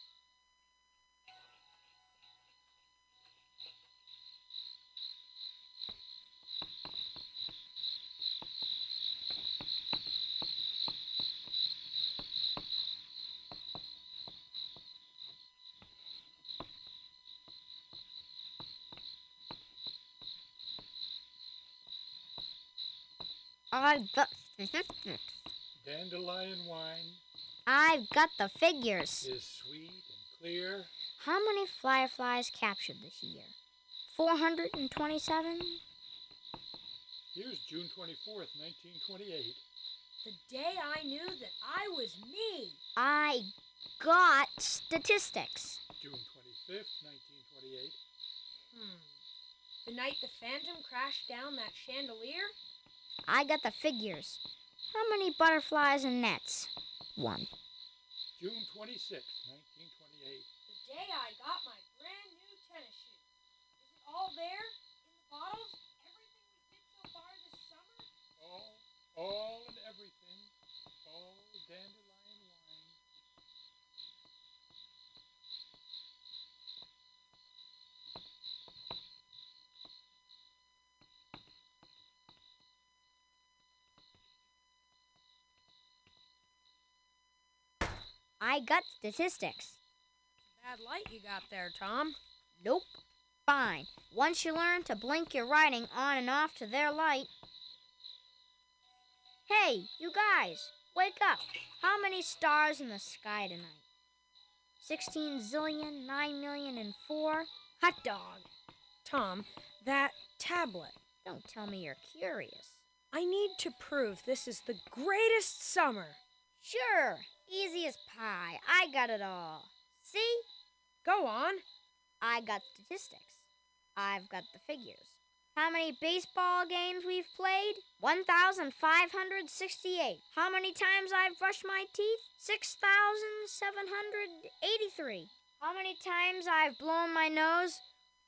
Dandelion wine I've got the figures. is sweet and clear. How many fireflies captured this year? 427? Here's June 24th, 1928. The day I knew that I was me. I got statistics. June 25th, 1928. Hmm. The night the Phantom crashed down that chandelier? I got the figures. How many butterflies and nets? One. June 26th, 1928. The day I got my brand new tennis shoes. Is it all there? In the bottles? Everything we did so far this summer? All, all and everything. All dandelion wine. I got statistics. Bad light you got there, Tom. Nope. Fine. Once you learn to blink your writing on and off to their light. Hey, you guys, wake up. How many stars in the sky tonight? 16 zillion, 9 million, and 4? Hot dog. Tom, that tablet. Don't tell me you're curious. I need to prove this is the greatest summer. Sure, easy as pie. I got it all. See? Go on. I got statistics. I've got the figures. How many baseball games we've played? 1,568. How many times I've brushed my teeth? 6,783. How many times I've blown my nose?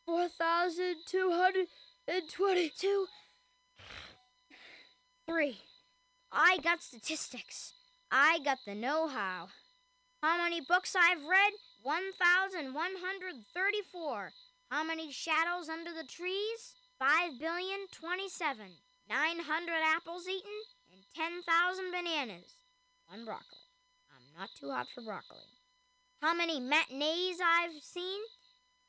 4,222. Three. I got statistics. I got the know how. How many books I've read? 1,134. How many shadows under the trees? 5 billion 27. 900 apples eaten and 10,000 bananas. One broccoli. I'm not too hot for broccoli. How many matinees I've seen?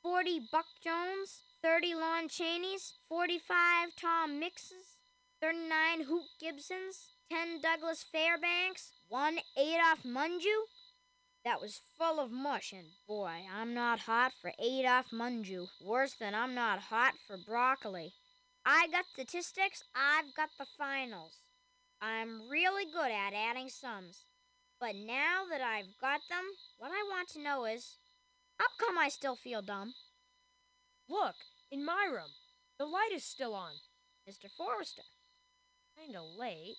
40 Buck Jones, 30 Lon Chaney's, 45 Tom Mixes, 39 Hoot Gibsons, 10 Douglas Fairbanks, 1 Adolph Menjou. That was full of mush, and boy, I'm not hot for Adolph Menjou. Worse than I'm not hot for broccoli. I got statistics, I've got the finals. I'm really good at adding sums. But now that I've got them, what I want to know is how come I still feel dumb? Look, in my room, the light is still on. Mr. Forrester. Kinda late.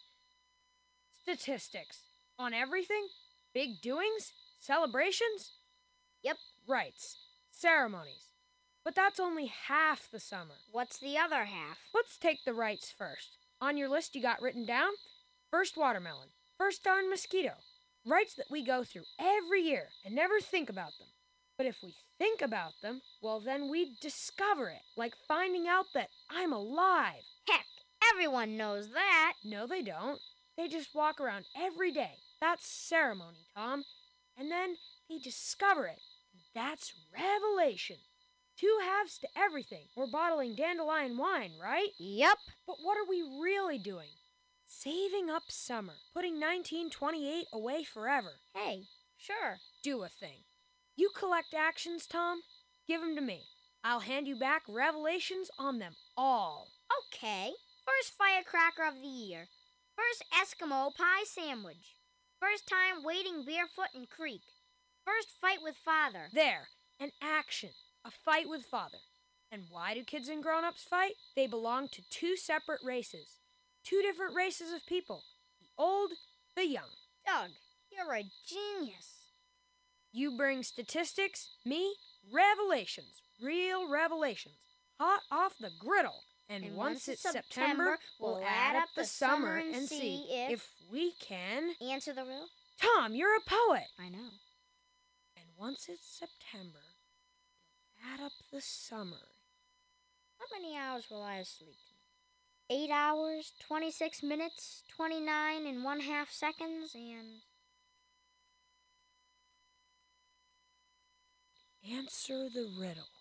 Statistics. On everything? Big doings? Celebrations? Yep. Rites. Ceremonies. But that's only half the summer. What's the other half? Let's take the rites first. On your list you got written down first watermelon, first darn mosquito. Rites that we go through every year and never think about them. But if we think about them, well, then we discover it, like finding out that I'm alive. Heck, everyone knows that. No, they don't. They just walk around every day. That's ceremony, Tom. And then they discover it. That's revelation. Two halves to everything. We're bottling dandelion wine, right? Yep. But what are we really doing? Saving up summer, putting 1928 away forever. Hey, sure. Do a thing. You collect actions, Tom. Give 'em to me. I'll hand you back revelations on them all. Okay. First firecracker of the year. First Eskimo pie sandwich. First time wading barefoot in creek. First fight with father. There, an action. A fight with father. And why do kids and grown ups fight? They belong to two separate races. Two different races of people the old, the young. Doug, you're a genius. You bring statistics, me, revelations, real revelations, hot off the griddle. And, And once once it's September, September, we'll add up the summer and see if- if we can. Answer the riddle? Tom, you're a poet. I know. And once it's September, we'll add up the summer. How many hours will I sleep? Eight hours, 26 minutes, 29 and one half seconds, and. Answer the riddle.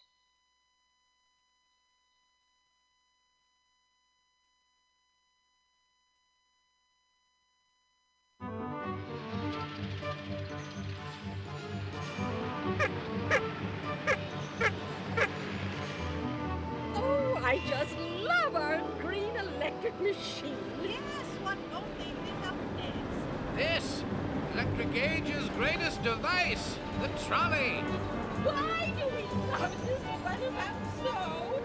Machine. Yes, what only lit up next. This, Electric Age's greatest device, the trolley. Why do we love this runabout so?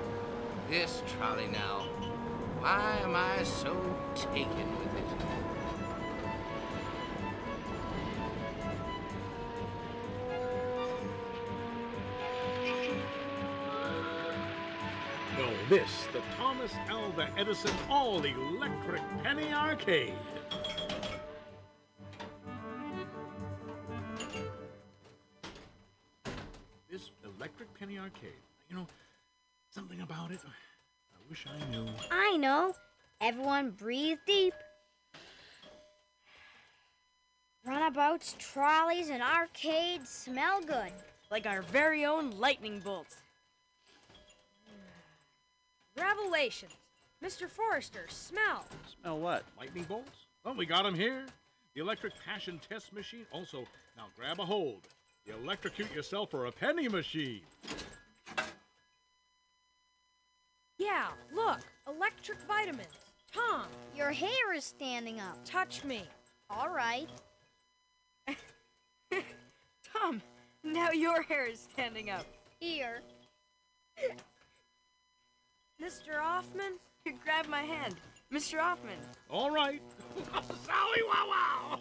This trolley now. Why am I so taken with it? No, this, the Thomas Alva Edison All Electric Penny Arcade. This electric penny arcade, you know, something about it. I wish I knew. I know. Everyone breathe deep. Runabouts, trolleys, and arcades smell good. Like our very own lightning bolts. Revelations. Mr. Forrester, smell. Smell what? Lightning bolts? Well, we got 'em here. The electric passion test machine. Also, now grab a hold. You electrocute yourself for a penny machine. Yeah, look, electric vitamins. Tom, Your hair is standing up. touch me. All right. Tom, now your hair is standing up. Here. Mr. Auffmann? you Grab my hand. Mr. Auffmann. All right. Sally wow wow!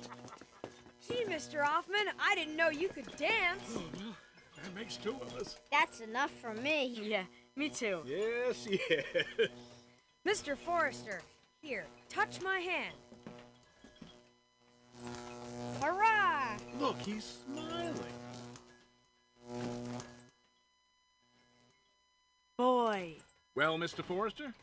Gee, Mr. Auffmann, I didn't know you could dance. Oh, well, that makes two of us. That's enough for me. Yeah, me too. Yes, yes. Mr. Forrester, here, touch my hand. Hurrah! Look, he's smiling. Well, Mr. Forrester?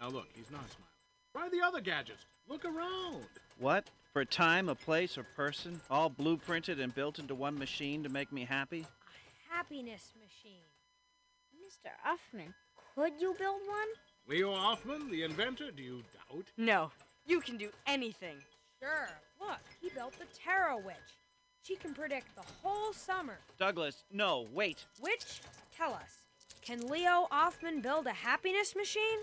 Now look, he's not smiling. Try the other gadgets. Look around. What? For time, a place, or person, all blueprinted and built into one machine to make me happy? A Happiness machine. Mr. Auffmann, could you build one? Leo Auffmann, the inventor, do you doubt? No, you can do anything. Sure. Look, he built the Tarot Witch. She can predict the whole summer. Douglas, no, wait. Witch, tell us, can Leo Auffmann build a happiness machine?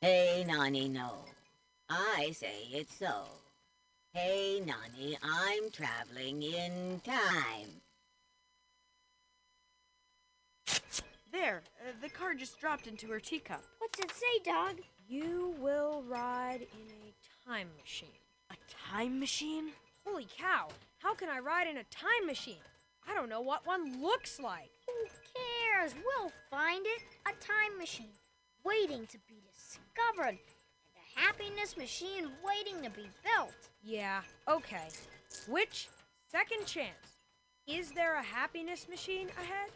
Hey, Nani, no. I say it's so. Hey, Nani, I'm traveling in time. There, uh, the car just dropped into her teacup. What's it say, dog? You will ride in a time machine. A time machine? Holy cow! How can I ride in a time machine? I don't know what one looks like. Who cares? We'll find it. A time machine waiting to be discovered. And a happiness machine waiting to be built. Yeah, okay. Which second chance? Is there a happiness machine ahead?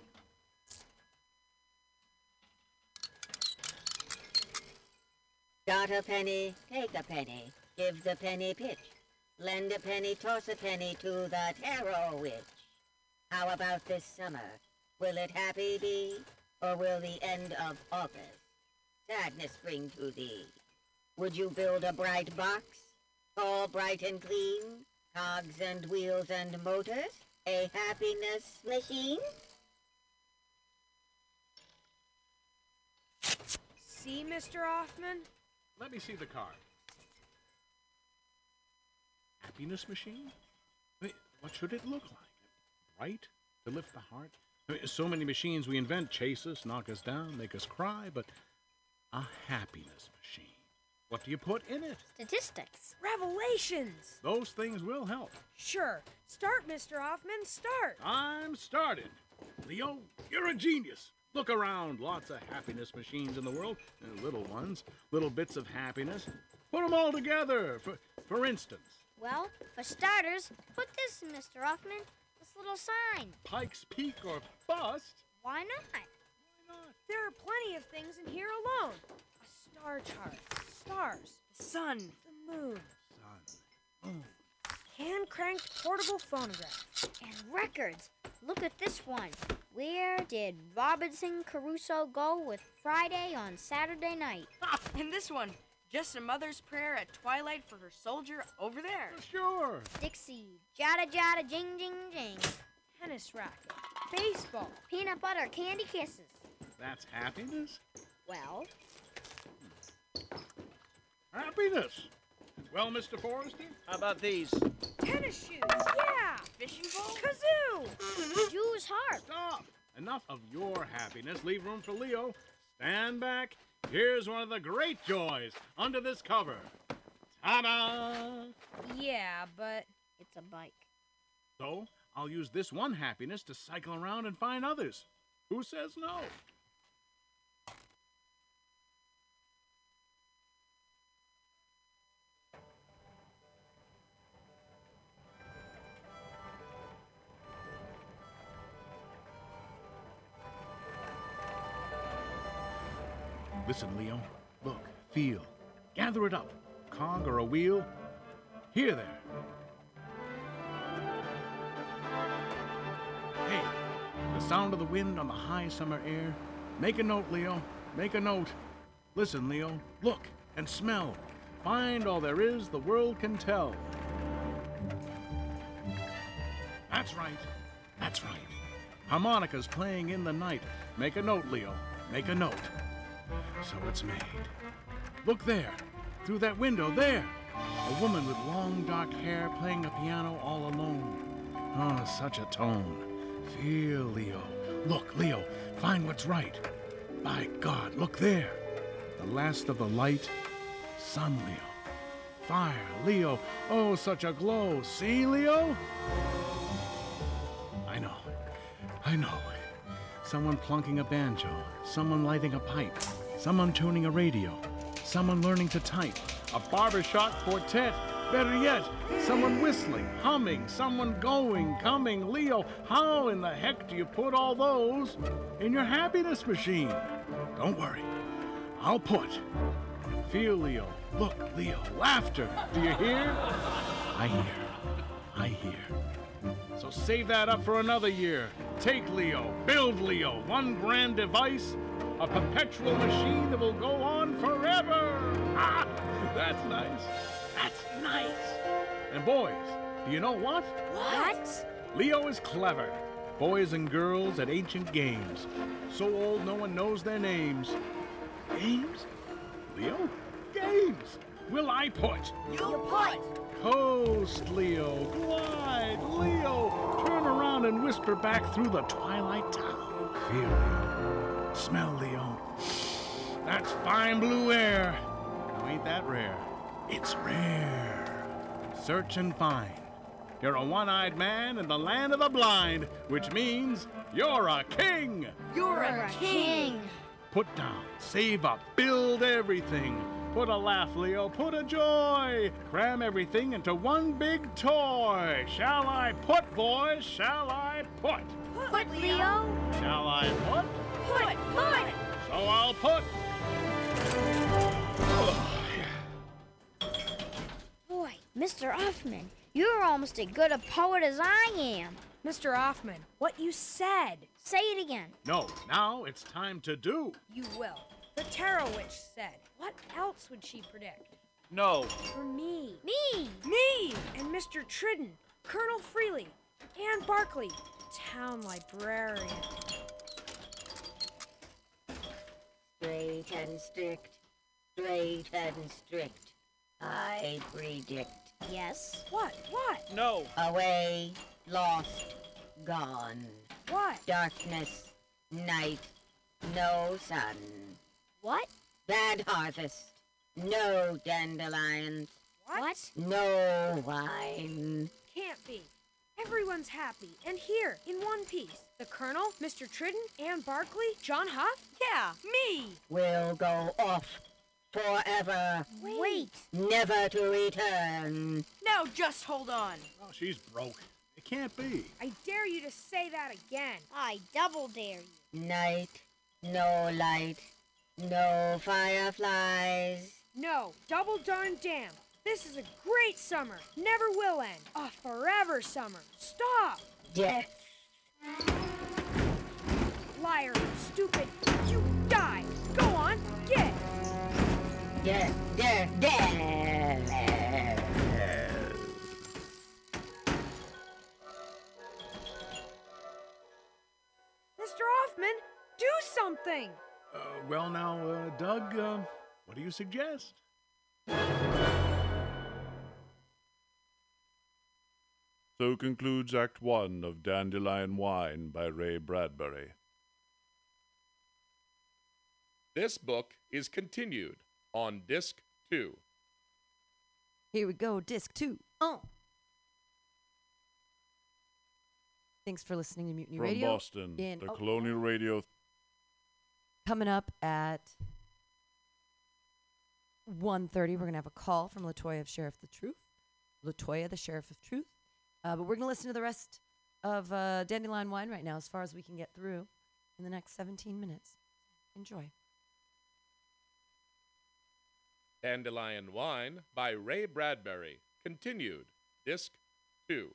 Got a penny, take a penny, give the penny pitch. Lend a penny, toss a penny to the tarot witch. How about this summer? Will it happy be, or will the end of August sadness bring to thee? Would you build a bright box, all bright and clean, cogs and wheels and motors, a happiness machine? See, Mr. Auffmann? Let me see the card. Happiness machine? I mean, what should it look like? Right? To lift the heart? I mean, so many machines we invent chase us, knock us down, make us cry, but a happiness machine. What do you put in it? Statistics. Revelations. Those things will help. Sure. Start, Mr. Auffmann. Start. I'm started. Leo, you're a genius. Look around. Lots of happiness machines in the world. Uh, little ones. Little bits of happiness. Put them all together. For, for instance, Well, for starters, put this, Mr. Auffmann. This little sign. Pikes Peak or bust. Why not? Why not? There are plenty of things in here alone. A star chart, stars, the sun, the moon, hand cranked portable phonograph. And records. Look at this one. Where did Robinson Crusoe go with Friday on Saturday night? and this one, just a mother's prayer at twilight for her soldier over there. Sure. Dixie, jada jada jing jing jing. Tennis racket, baseball, peanut butter candy kisses. That's happiness? Well, Happiness. Well, Mr. Forrester? How about these? tennis shoes, yeah, Fishing pole? kazoo. Jew's harp. Stop! Enough of your happiness. Leave room for Leo. Stand back. Here's one of the great joys under this cover. Ta-da! Yeah, but it's a bike. So, I'll use this one happiness to cycle around and find others. Who says no? Listen, Leo. Look, feel. Gather it up. Cog or a wheel. Here there. Hey, the sound of the wind on the high summer air. Make a note, Leo. Make a note. Listen, Leo. Look and smell. Find all there is the world can tell. That's right. That's right. Harmonicas playing in the night. Make a note, Leo. Make a note. So it's made. Look there. Through that window, there. A woman with long dark hair playing a piano all alone. Oh, such a tone. Feel, Leo. Look, Leo. Find what's right. By God, look there. The last of the light. Sun, Leo. Fire, Leo. Oh, such a glow. See, Leo? I know. I know. Someone plunking a banjo. Someone lighting a pipe. Someone tuning a radio. Someone learning to type. A barbershop quartet. Better yet, someone whistling, humming, someone going, coming. Leo, how in the heck do you put all those in your happiness machine? Don't worry. I'll put. Feel, Leo. Look, Leo. Laughter. Do you hear? I hear. I hear. So save that up for another year. Take Leo, build Leo, one grand device, a perpetual machine that will go on forever. Ah, that's nice. That's nice. And boys, do you know what? What? Leo is clever. Boys and girls at ancient games. So old no one knows their names. Games? Leo? Games. Will I put? You put. Coast, Leo. Glide, Leo. Turn around and whisper back through the twilight town. Feel, Leo. Smell, Leo. That's fine blue air. Now, ain't that rare? It's rare. Search and find. You're a one eyed man in the land of the blind, which means you're a king. You're a king. Put down, save up, build everything. Put a laugh, Leo, put a joy. Cram everything into one big toy. Shall I put, boys? Shall I put? Put, Leo. Shall I put? Put, put. So I'll put. Boy, Mr. Auffmann, you're almost as good a poet as I am. Mr. Auffmann, what you said. Say it again. No, now it's time to do. You will. The Tarot Witch said. What else would she predict? No. For me. Me. Me! And Mr. Tridden, Colonel Freeleigh, Anne Barkley, town librarian. Straight and strict, straight and strict. I predict. Yes. What? What? No. Away, lost, gone. What? Darkness, night, no sun. What? Bad harvest, no dandelions, What? no wine. Can't be. Everyone's happy and here in one piece. The Colonel, Mr. Tridden, Anne Barkley, John Huff? Yeah, me. We'll go off forever, Wait. never to return. No, just hold on. Oh, she's broke. It can't be. I dare you to say that again. I double dare you. Night, no light, no fireflies. No, double darn damn. This is a great summer. Never will end. A forever summer. Stop! Death, Liar, stupid. You die. Go on, get. death, death, death. Mr. Hoffman, do something. Uh, well, now, uh, Doug, uh, what do you suggest? So concludes Act One of Dandelion Wine by Ray Bradbury. This book is continued on Disc 2. Here we go, disc two. Oh. Thanks for listening to Mutiny From Radio. Boston, And- the oh, Colonial Radio. coming up at 1.30, we're going to have a call from Latoya of Sheriff the Truth. Latoya, the Sheriff of Truth. Uh, but we're going to listen to the rest of uh, Dandelion Wine right now as far as we can get through in the next 17 minutes. Enjoy. Dandelion Wine by Ray Bradbury. Continued. Disc 2.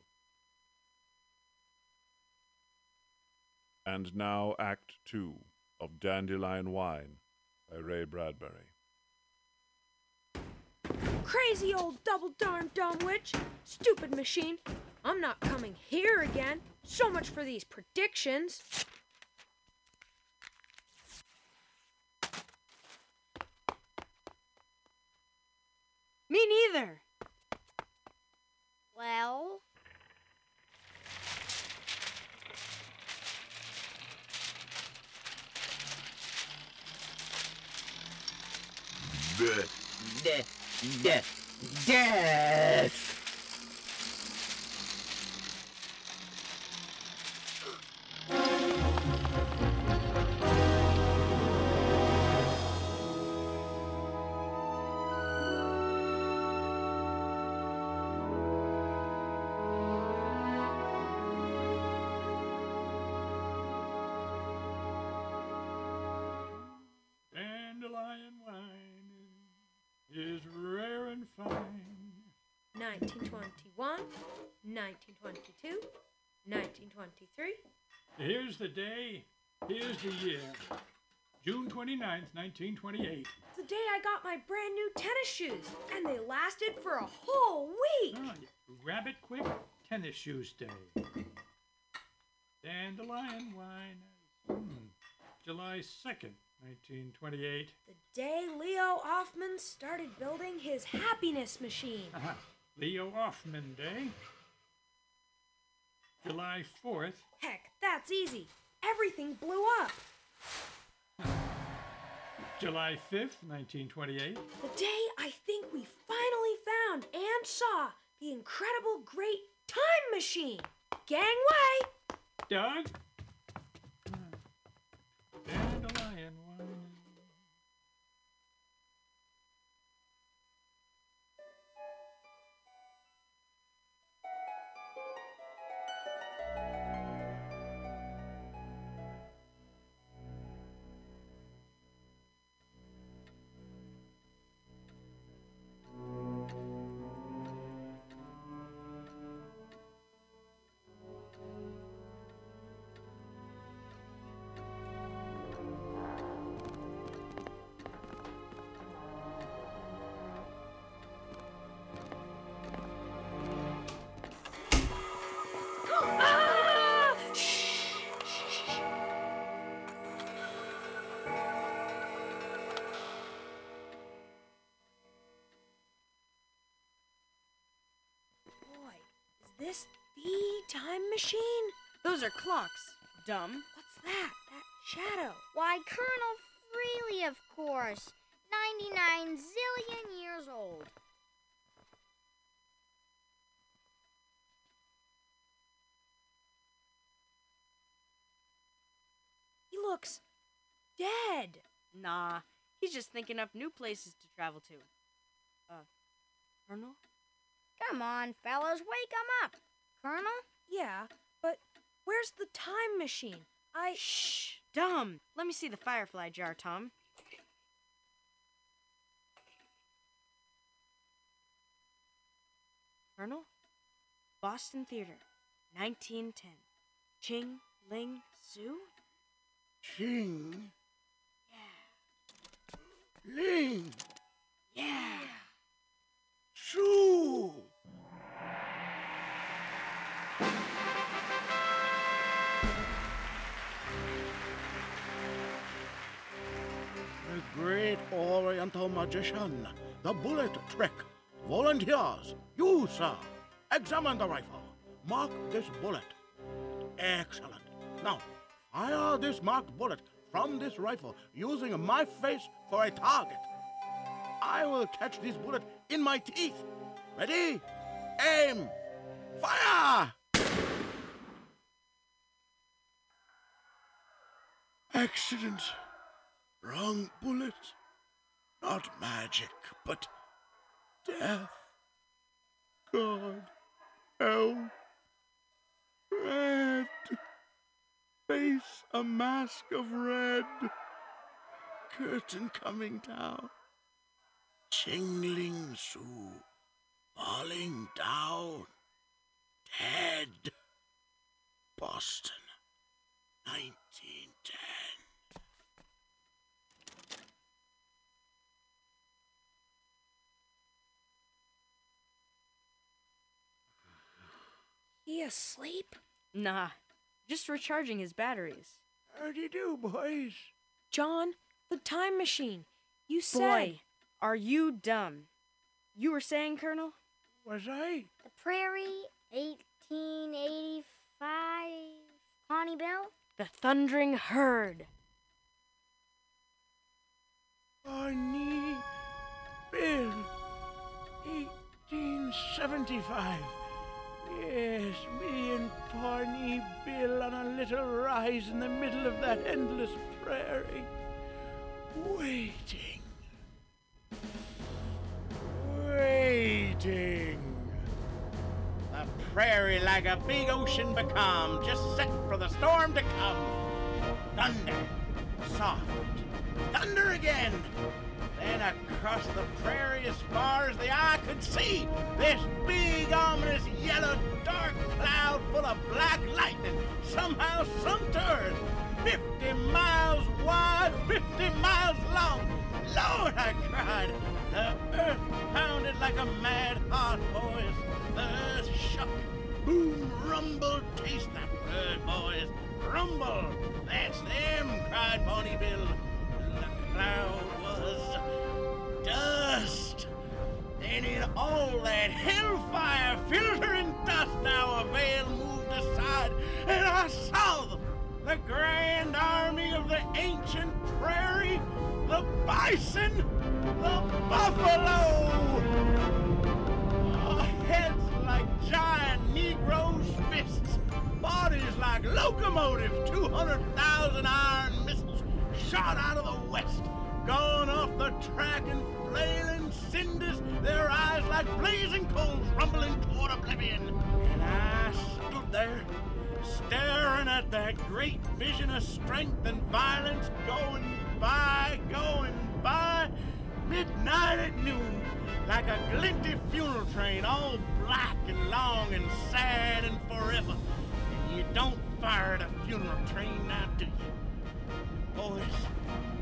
And now Act Two of Dandelion Wine by Ray Bradbury. Crazy old double darn dumb witch. Stupid machine. I'm not coming here again. So much for these predictions. Me neither. Well, Death, death, death, death. Day, here's the year. June 29th, 1928. The day I got my brand new tennis shoes, and they lasted for a whole week. Oh, grab it quick, tennis shoes day. Dandelion wine. Hmm. July 2nd, 1928. The day Leo Auffmann started building his happiness machine. Aha. Leo Auffmann Day. July 4th. Heck, that's easy. Everything blew up. July 5th, 1928. The day I think we finally found and saw the incredible great time machine. Gangway! Doug? Time machine? Those are clocks. Dumb. What's that? That shadow. Why, Colonel Freeleigh, of course. 99 zillion years old. He looks dead. Nah, he's just thinking up new places to travel to. Uh, Colonel? Come on, fellas, wake him up. Colonel? Yeah, but where's the time machine? I. Shh! Dumb! Let me see the firefly jar, Tom. Colonel? Boston Theater, 1910. Ching Ling Su? Ching. Yeah. Ling. Yeah. Shoo. Great Oriental magician, the bullet trick. Volunteers, you, sir, examine the rifle. Mark this bullet. Excellent. Now, fire this marked bullet from this rifle using my face for a target. I will catch this bullet in my teeth. Ready? Aim! Fire! Accident. Wrong bullet. Not magic, but death. God, help. Red. Face a mask of red. Curtain coming down. Chingling Su falling down. Dead. Boston, 1910. He asleep? Nah, just recharging his batteries. How do you do, boys? John, the time machine. You said. Boy, are you dumb? You were saying, Colonel? Was I? The Prairie, 1885. Connie Bill? The Thundering Herd. Pawnee Bill, 1875. Yes, me and Pawnee Bill on a little rise in the middle of that endless prairie. Waiting. Waiting. The prairie like a big ocean become, just set for the storm to come. Thunder. Soft. Thunder again. Then across the prairie, as far as the eye could see, this big, ominous, yellow, dark cloud full of black lightning, somehow, sometimes, 50 miles wide, 50 miles long. Lord, I cried. The earth pounded like a mad heart, boys. The earth shook. Boom, rumble, taste that bird, boys. Rumble. That's them, cried Pawnee Bill. The cloud dust. And in all that hellfire, filtering dust, now a veil moved aside, and I saw them, the grand army of the ancient prairie, the bison, the buffalo. Heads like giant Negroes' fists, bodies like locomotives, 200,000 iron missiles shot out of the west, gone off the track and flailing cinders, their eyes like blazing coals rumbling toward oblivion. And I stood there, staring at that great vision of strength and violence going by, going by, midnight at noon, like a glinty funeral train, all black and long and sad and forever. And you don't fire at a funeral train now, do you? Boys,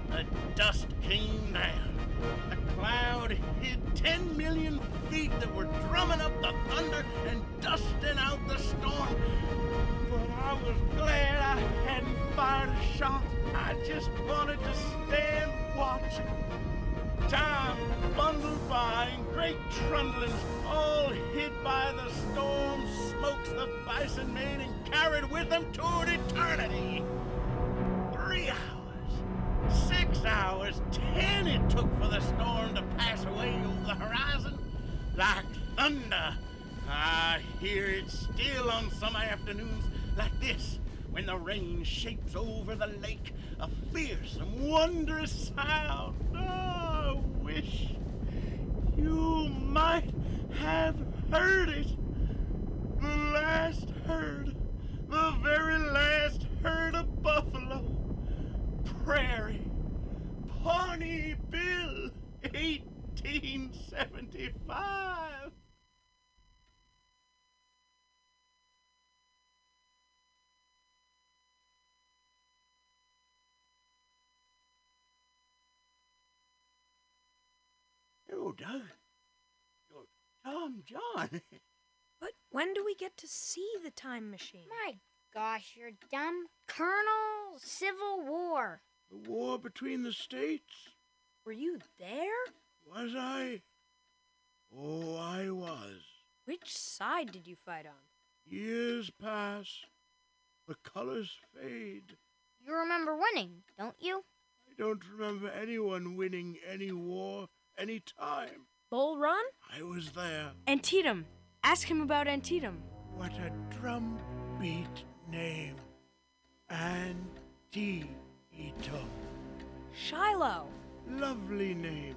the dust came down. The cloud hid 10 million feet that were drumming up the thunder and dusting out the storm. But I was glad I hadn't fired a shot. I just wanted to stand watching. Time bundled by in great trundlings, all hid by the storm smokes the bison mane and carried with them to an eternity. Three hours, six hours, ten it took for the storm to pass away over the horizon. Like thunder, I hear it still on some afternoons like this when the rain shapes over the lake a fearsome, wondrous sound. Oh, I wish you might have heard it. The last herd, the very last herd of buffalo. Prairie, Pawnee Bill, 1875. Oh, Doug. Oh, Tom John. But when do we get to see the time machine? My gosh, you're dumb. Colonel Civil War. The war between the states? Were you there? Was I? Oh, I was. Which side did you fight on? Years pass. The colors fade. You remember winning, don't you? I don't remember anyone winning any war, any time. Bull Run? I was there. Antietam. Ask him about Antietam. What a drumbeat name. Antietam. Shiloh. Lovely name.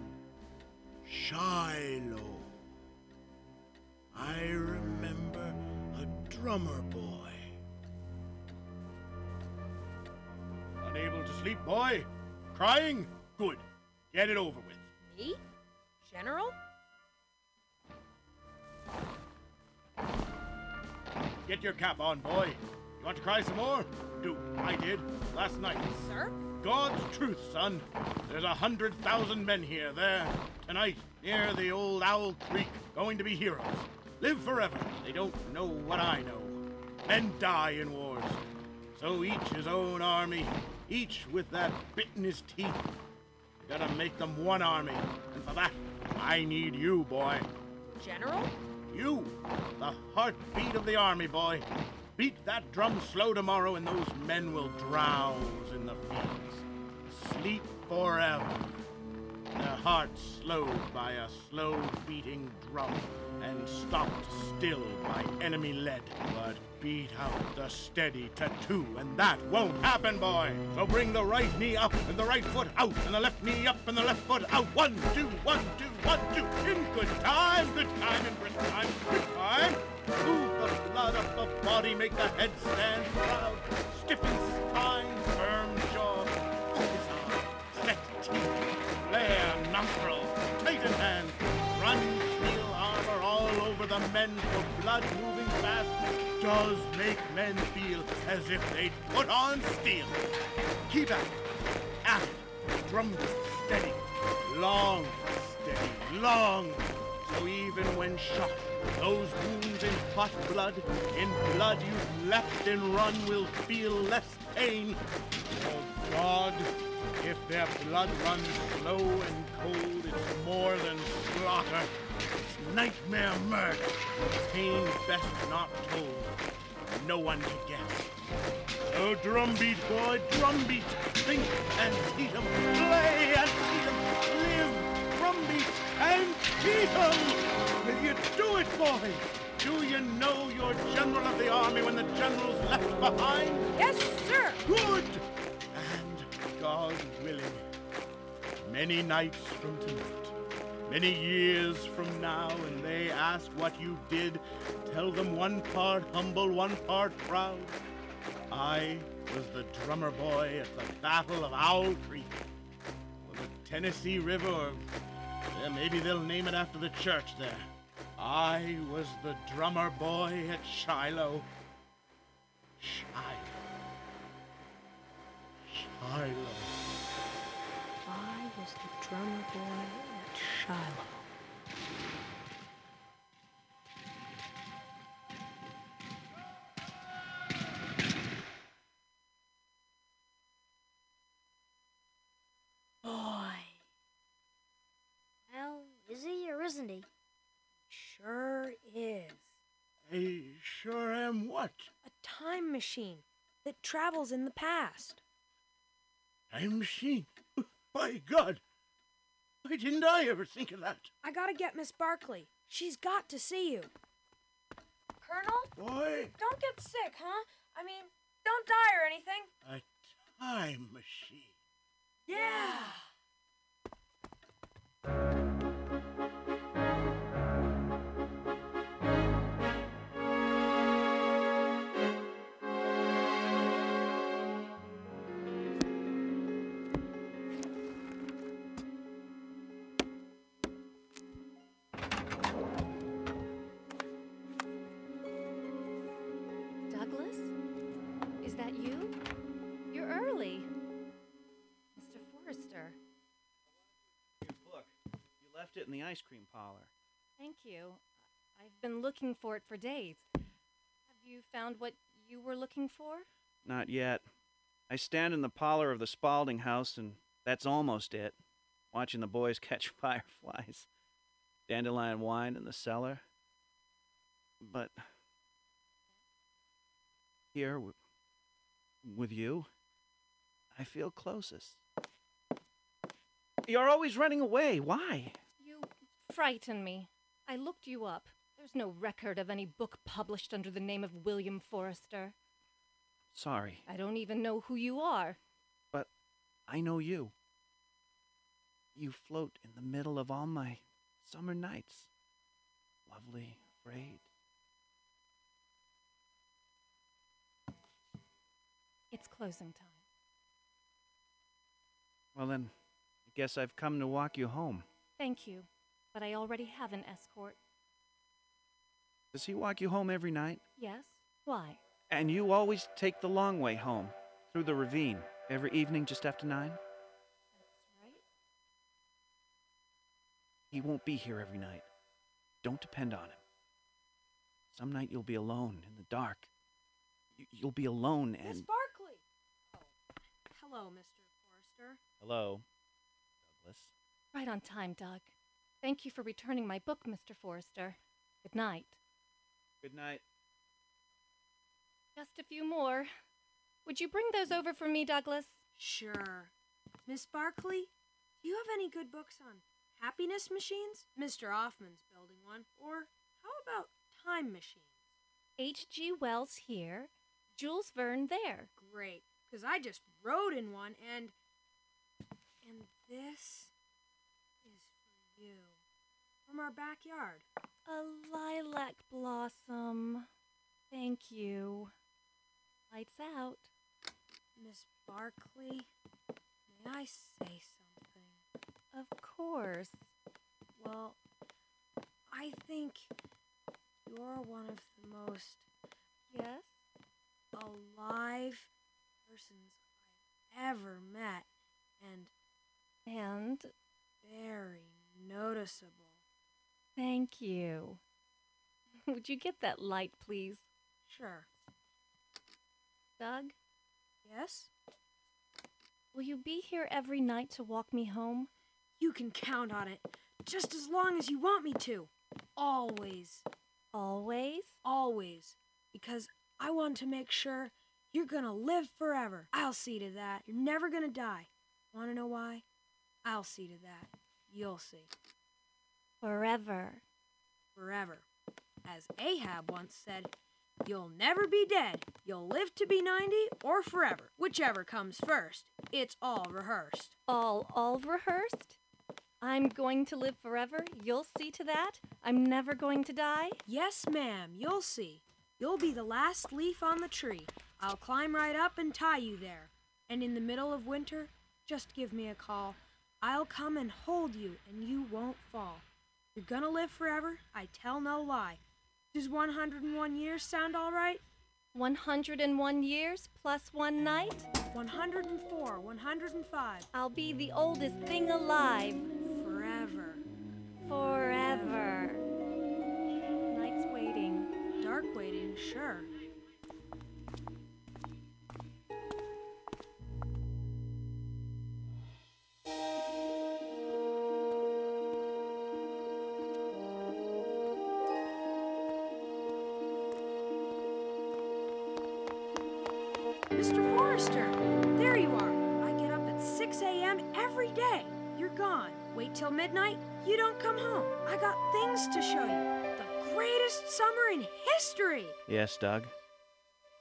Shiloh. I remember a drummer boy. Unable to sleep, boy? Crying? Good. Get it over with. Me? General? Get your cap on, boy. You want to cry some more? Do. I did. Last night. Sir? God's truth, son. There's a hundred thousand men here, there, tonight, near the old Owl Creek, going to be heroes. Live forever. They don't know what I know. Men die in wars. So each his own army, each with that bit in his teeth. I gotta make them one army, and for that, I need you, boy. General? You, the heartbeat of the army, boy. Beat that drum slow tomorrow, and those men will drowse in the fields. Sleep forever. Their hearts slowed by a slow beating drum, and stopped still by enemy lead. But beat out the steady tattoo, and that won't happen, boy. So bring the right knee up and the right foot out, and the left knee up and the left foot out. One, two, one, two, one, two. In good time, good time, in brisk time, quick time. Move the blood up the body, make the head stand proud. Stiffen spine, men for blood moving fast does make men feel as if they'd put on steel. Keep at it, at it, drum steady, long, steady, long. So even when shot, those wounds in hot blood, in blood you've left and run, will feel less pain. Oh God, if their blood runs slow and cold, it's more than slaughter. It's nightmare murder. Pain best not told. No one can guess. Oh, drumbeat, boy, drumbeat. Think and beat 'em. Play and beat 'em. Live, drumbeat and beat 'em. Will you do it, boy? Do you know you're general of the army when the general's left behind? Yes, sir. Good. And God willing, many nights from tonight, many years from now, and they ask what you did, tell them one part humble, one part proud. I was the drummer boy at the Battle of Owl Creek, or the Tennessee River, or yeah, maybe they'll name it after the church there. I was the drummer boy at Shiloh. Shiloh. Shiloh. I was the drummer boy Shiloh. Boy, Well, is he or isn't he? sure is. I sure am what? A time machine that travels in the past. Time machine. By God. Why didn't I ever think of that? I gotta get Miss Barkley. She's got to see you. Colonel? Boy. Don't get sick, huh? I mean, don't die or anything. A time machine. Yeah. Douglas? In the ice cream parlor. Thank you. I've been looking for it for days. Have you found what you were looking for? Not yet. I stand in the parlor of the Spaulding house, and that's almost it. Watching the boys catch fireflies. Dandelion wine in the cellar. But here, w- with you, I feel closest. You're always running away. Why? Frighten me. I looked you up. There's no record of any book published under the name of William Forrester. Sorry, I don't even know who you are. but I know you. You float in the middle of all my summer nights. Lovely, afraid. It's closing time. Well, then, I guess I've come to walk you home. Thank you, but I already have an escort. Does he walk you home every night? Yes? Why? And you always take the long way home, through the ravine, every evening just after nine? That's right. He won't be here every night. Don't depend on him. Some night you'll be alone in the dark. Y- You'll be alone Miss and. Barkley. Oh, hello, Mr. Forrester. Hello, Douglas. Right on time, Doug. Thank you for returning my book, Mr. Forrester. Good night. Good night. Just a few more. Would you bring those over for me, Douglas? Sure. Miss Barkley, do you have any good books on happiness machines? Mr. Auffmann's building one. Or how about time machines? H.G. Wells here, Jules Verne there. Great, because I just rode in one and. And this is for you. From our backyard. A lilac blossom. Thank you. Lights out. Miss Barkley, may I say something? Of course. Well, I think you're one of the most Yes? alive persons I've ever met, and And very noticeable. Thank you. Would you get that light, please? Sure. Doug, Yes? will you be here every night to walk me home? You can count on it, just as long as you want me to. Always. Always? Always. Because I want to make sure you're gonna live forever. I'll see to that. You're never gonna die. Wanna know why? I'll see to that. You'll see. Forever. Forever. As Ahab once said, You'll never be dead. You'll live to be 90 or forever. Whichever comes first. It's all rehearsed. All, all rehearsed? I'm going to live forever. You'll see to that. I'm never going to die. Yes, ma'am, you'll see. You'll be the last leaf on the tree. I'll climb right up and tie you there. And in the middle of winter, just give me a call. I'll come and hold you, and you won't fall. You're gonna live forever, I tell no lie. Does 101 years sound all right? 101 years plus one night? 104, 105. I'll be the oldest thing alive. Forever. Forever. Night's waiting. Dark waiting, sure. I got things to show you. The greatest summer in history. Yes, Doug.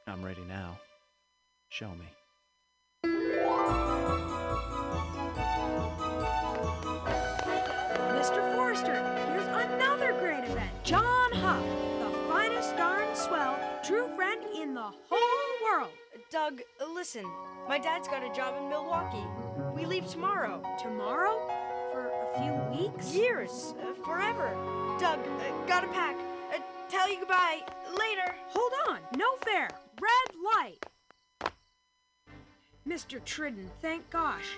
I'm ready now. Show me. Mr. Forrester, here's another great event. John Huff, the finest darn swell, true friend in the whole world. Doug, listen. My dad's got a job in Milwaukee. We leave tomorrow. Tomorrow? For a few weeks? Years. Uh, forever. Doug, uh, gotta pack. Uh, tell you goodbye. Later. Hold on. No fair. Red light. Mr. Tridden, thank gosh.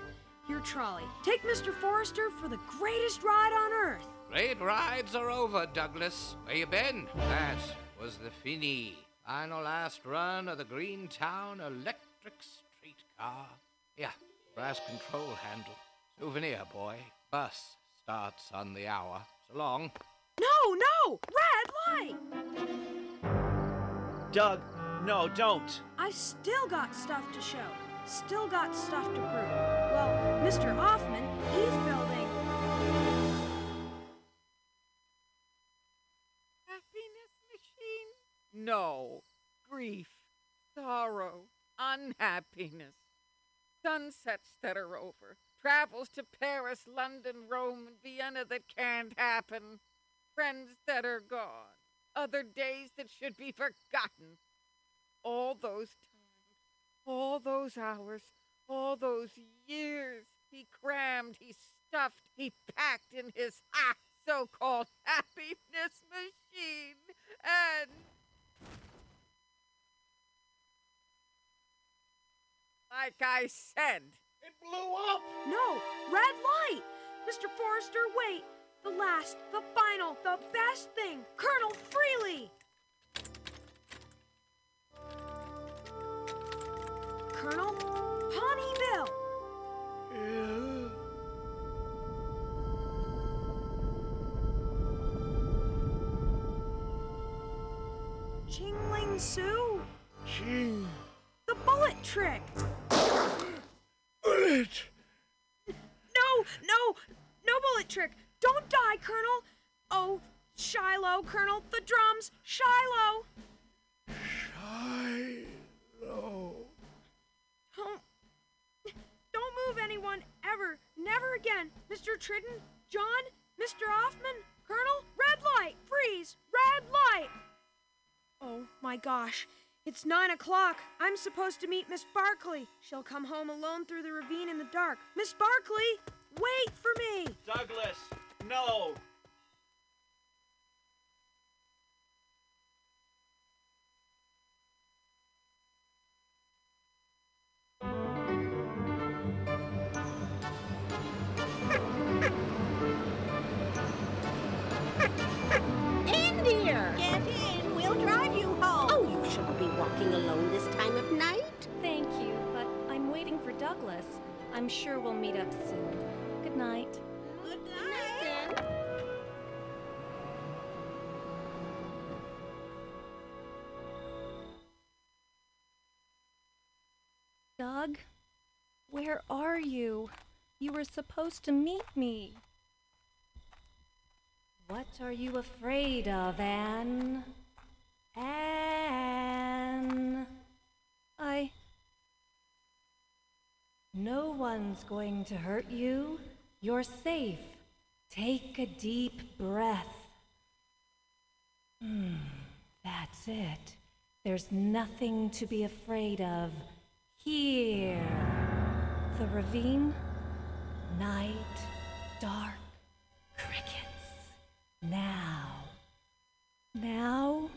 Your trolley. Take Mr. Forrester for the greatest ride on earth. Great rides are over, Douglas. Where you been? That was the Finney. Final last run of the Greentown electric streetcar. Yeah, brass control handle. Souvenir, boy. Bus starts on the hour. So long. No, no! Red light! Doug, no, don't. I still got stuff to show. Still got stuff to prove. Well, Mr. Auffmann, he's building. Happiness machine? No. Grief, sorrow, unhappiness. Sunsets that are over. Travels to Paris, London, Rome, and Vienna that can't happen. Friends that are gone. Other days that should be forgotten. All those times, all those hours, all those years he crammed, he stuffed, he packed in his so called happiness machine. And like I said, it blew up. No, red light! Mr. Forrester, wait! The last, the final, the best thing! Colonel Freeleigh! Colonel Pawnee Bill! Chingling Sue! Ching. The bullet trick! Bullet! No, no, no bullet trick! Don't die, Colonel! Oh, Shiloh, Colonel, the drums! Shiloh! Shiloh. Don't, don't move anyone ever, never again. Mr. Tridden, John, Mr. Auffmann, Colonel, red light, freeze, red light. Oh my gosh, it's nine o'clock. I'm supposed to meet Miss Barkley. She'll come home alone through the ravine in the dark. Miss Barkley, wait for me. Douglas, no. Where are you? You were supposed to meet me. What are you afraid of, Anne? Anne. I. No one's going to hurt you. You're safe. Take a deep breath. Hmm, that's it. There's nothing to be afraid of here. The ravine, night, dark, crickets. Now. Now.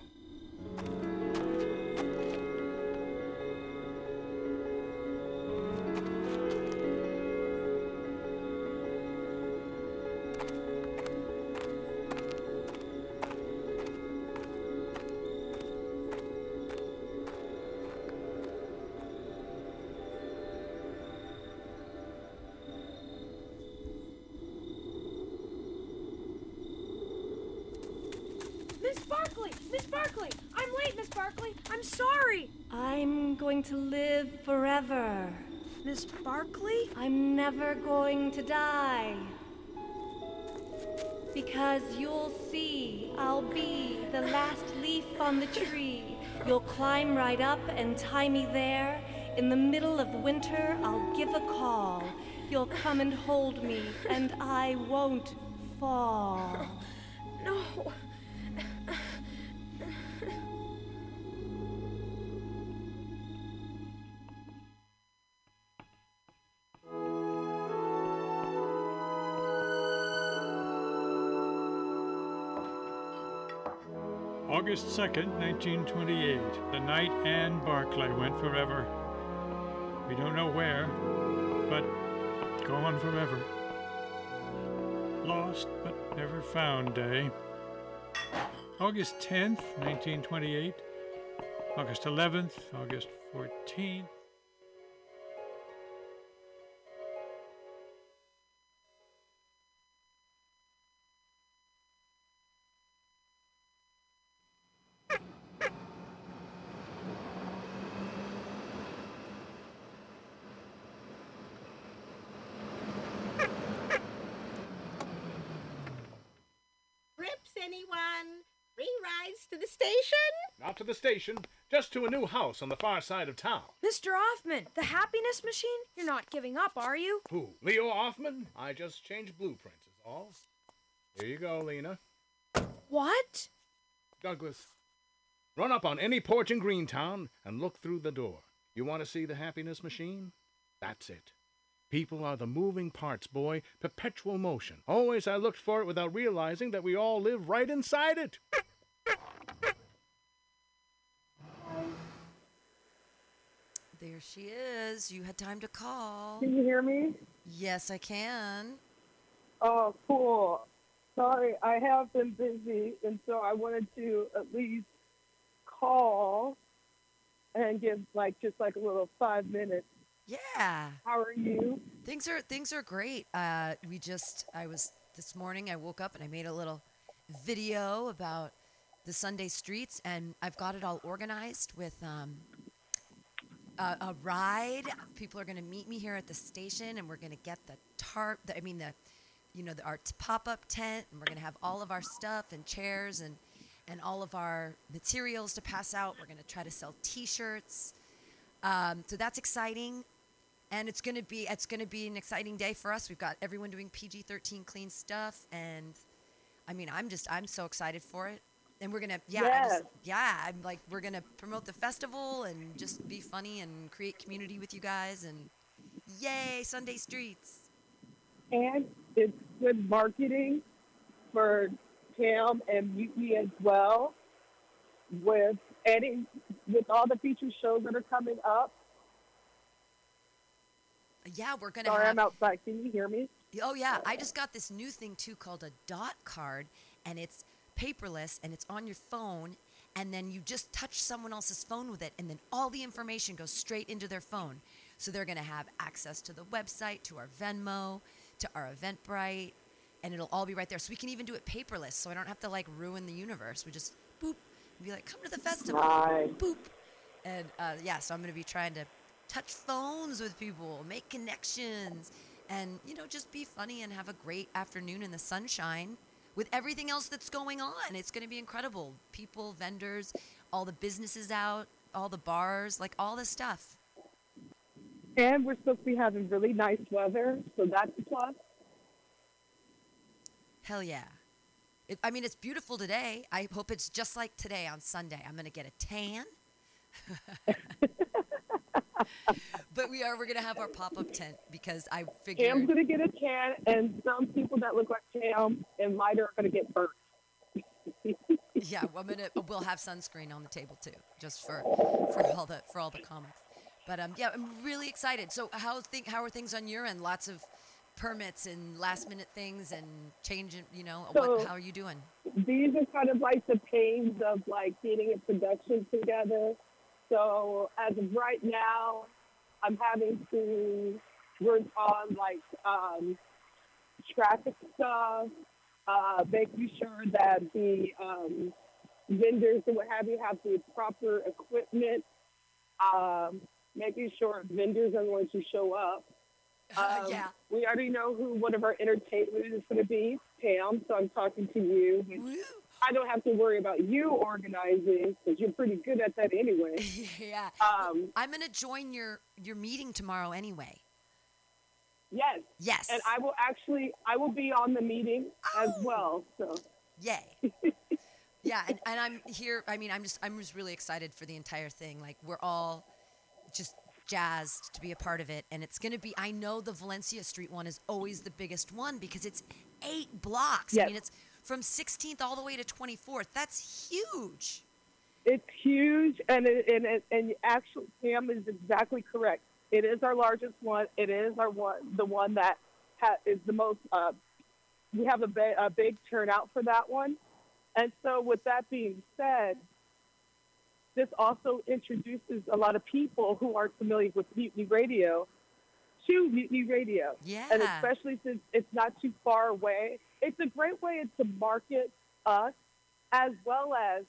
I'm late, Miss Barkley! I'm sorry! I'm going to live forever. Miss Barkley? I'm never going to die. Because you'll see, I'll be the last leaf on the tree. You'll climb right up and tie me there. In the middle of winter, I'll give a call. You'll come and hold me, and I won't fall. No. August 2nd, 1928, the night Anne Barclay went forever. We don't know where, but gone forever. Lost but never found day. August 10th, 1928, August 11th, August 14th. Not to the station, just to a new house on the far side of town. Mr. Auffmann, the happiness machine? You're not giving up, are you? Who? Leo Auffmann? I just changed blueprints, is all. Here you go, Lena. What? Douglas, run up on any porch in Greentown and look through the door. You want to see the happiness machine? That's it. People are the moving parts, boy. Perpetual motion. Always I looked for it without realizing that we all live right inside it. There she is. You had time to call. Can you hear me? Yes, I can. Oh, cool. Sorry, I have been busy, and so I wanted to at least call and give like just like a little five minutes. Yeah. How are you? Things are things are great. Uh, we just I was this morning. I woke up and I made a little video about the Sunday streets, and I've got it all organized with um, a, a ride. People are going to meet me here at the station, and we're going to get the tarp. The, I mean the, you know, the, our pop-up tent, and we're going to have all of our stuff and chairs and and all of our materials to pass out. We're going to try to sell T-shirts. Um, so that's exciting, and it's going to be it's going to be an exciting day for us. We've got everyone doing PG-13 clean stuff, and I mean, I'm just I'm so excited for it. And we're gonna yeah I just- yeah I'm like we're gonna promote the festival and just be funny and create community with you guys and yay Sunday streets. And it's good marketing for Cam and Mutiny as well. With any with all the feature shows that are coming up. Yeah, we're gonna Sorry, have I'm outside. Can you hear me? Oh yeah, I just got this new thing too called a dot card, and it's paperless and it's on your phone, and then you just touch someone else's phone with it, and then all the information goes straight into their phone. So they're gonna have access to the website, to our Venmo, to our Eventbrite, and it'll all be right there. So we can even do it paperless, so I don't have to like ruin the universe. We just boop, and be like, come to the festival, Nice. boop, and uh, yeah. So I'm gonna be trying to touch phones with people, make connections, and you know just be funny and have a great afternoon in the sunshine with everything else that's going on. It's going to be incredible. People, vendors, all the businesses out, all the bars, like all the stuff. And we're supposed to be having really nice weather, so that's a plus. Hell yeah. It, I mean, it's beautiful today. I hope it's just like today on Sunday. I'm going to get a tan. but we are. We're to have our pop-up tent because I figured. Cam's gonna get a tan, and some people that look like Cam and lighter are gonna get burnt. yeah, well, I'm gonna. We'll have sunscreen on the table too, just for for all the for all the comics. But um, yeah, I'm really excited. So how think how are things on your end? Lots of permits and last minute things and changing. You know, So- what? How are you doing? These are kind of like the pains of like getting a production together. So as of right now, I'm having to work on like um, traffic stuff, uh, making sure that the um, vendors and what have you have the proper equipment um, making sure vendors are going to show up. Um, yeah. We already know who one of our entertainers is going to be, Pam. So I'm talking to you. which I don't have to worry about you organizing because you're pretty good at that anyway. yeah. Um, I'm going to join your your meeting tomorrow anyway. Yes. Yes. And I will actually, I will be on the meeting as well. So. Yay. yeah, and, and I'm here. I mean, I'm just I'm just really excited for the entire thing. Like we're all just jazzed to be a part of it, and it's gonna be. I know the Valencia Street one is always the biggest one because it's eight blocks. I mean, it's from 16th all the way to 24th. That's huge. It's huge, and it, and it, and actually, Pam is exactly correct. It is our largest one. It is our one, the one that ha- is the most. Uh, we have a, ba- a big turnout for that one, and so with that being said, this also introduces a lot of people who aren't familiar with Mutiny Radio to Mutiny Radio. Yeah. And especially since it's not too far away, it's a great way to market us as well as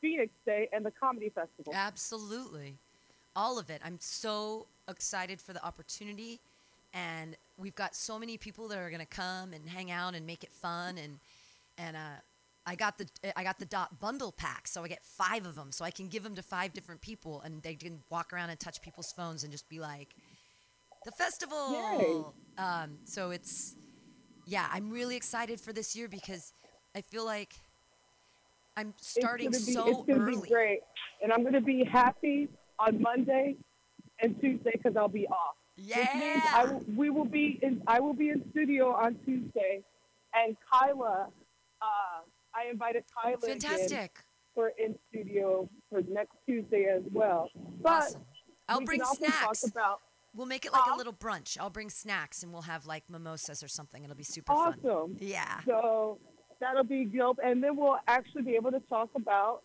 Phoenix Day and the Comedy Festival. Absolutely. All of it. I'm so excited for the opportunity. And we've got so many people that are going to come and hang out and make it fun. And, and, uh, I got the I got the dot bundle pack, so I get five of them, so I can give them to five different people, and they can walk around and touch people's phones and just be like, "The festival." Um, so it's, yeah, I'm really excited for this year because I feel like I'm starting it's gonna be, so it's gonna early. be great, and I'm going to be happy on Monday and Tuesday because I'll be off. Means I will, we will be in. I will be in studio on Tuesday, and Kyla. Uh, I invited Kyla. Fantastic. for in studio for next Tuesday as well. But I'll we bring snacks. Talk about We'll make it like a little brunch. I'll bring snacks and we'll have like mimosas or something. It'll be super fun. awesome. Yeah. So that'll be dope, and then we'll actually be able to talk about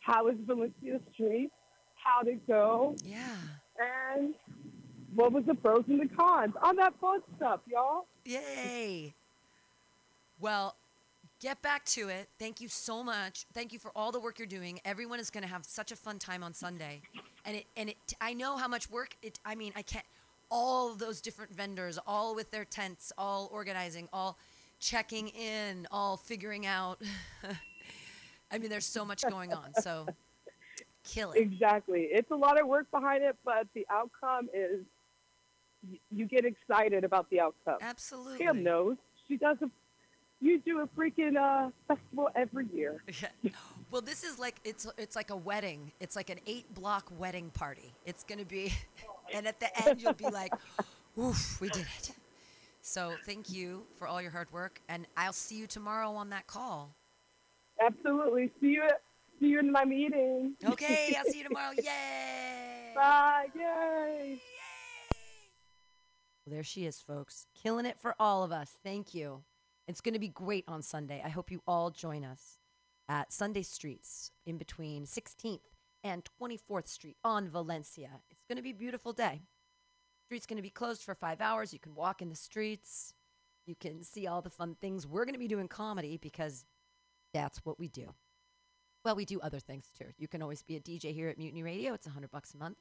how is Valencia Street, how to go, yeah, and what was the pros and the cons on that fun stuff, y'all. Yay. Well, get back to it. Thank you so much. Thank you for all the work you're doing. Everyone is going to have such a fun time on Sunday. And it and it I know how much work it I mean, I can't all those different vendors, all with their tents, all organizing, all checking in, all figuring out I mean, there's so much going on. So kill it. Exactly. It's a lot of work behind it, but the outcome is you get excited about the outcome. Absolutely. Pam knows. She does a you do a freaking uh, festival every year. Well, this is like it's it's like a wedding. It's like an eight block wedding party. It's gonna be, and at the end you'll be like, "Oof, we did it." So thank you for all your hard work, and I'll see you tomorrow on that call. Absolutely. See you at, see you in my meeting. Okay, I'll see you tomorrow. Yay! Bye. Yay. Well, there she is, folks, killing it for all of us. Thank you. It's going to be great on Sunday. I hope you all join us at Sunday Streets in between 16th and 24th Street on Valencia. It's going to be a beautiful day. Street's going to be closed for five hours. You can walk in the streets. You can see all the fun things. We're going to be doing comedy because that's what we do. Well, we do other things too. You can always be a DJ here at Mutiny Radio. It's 100 bucks a month.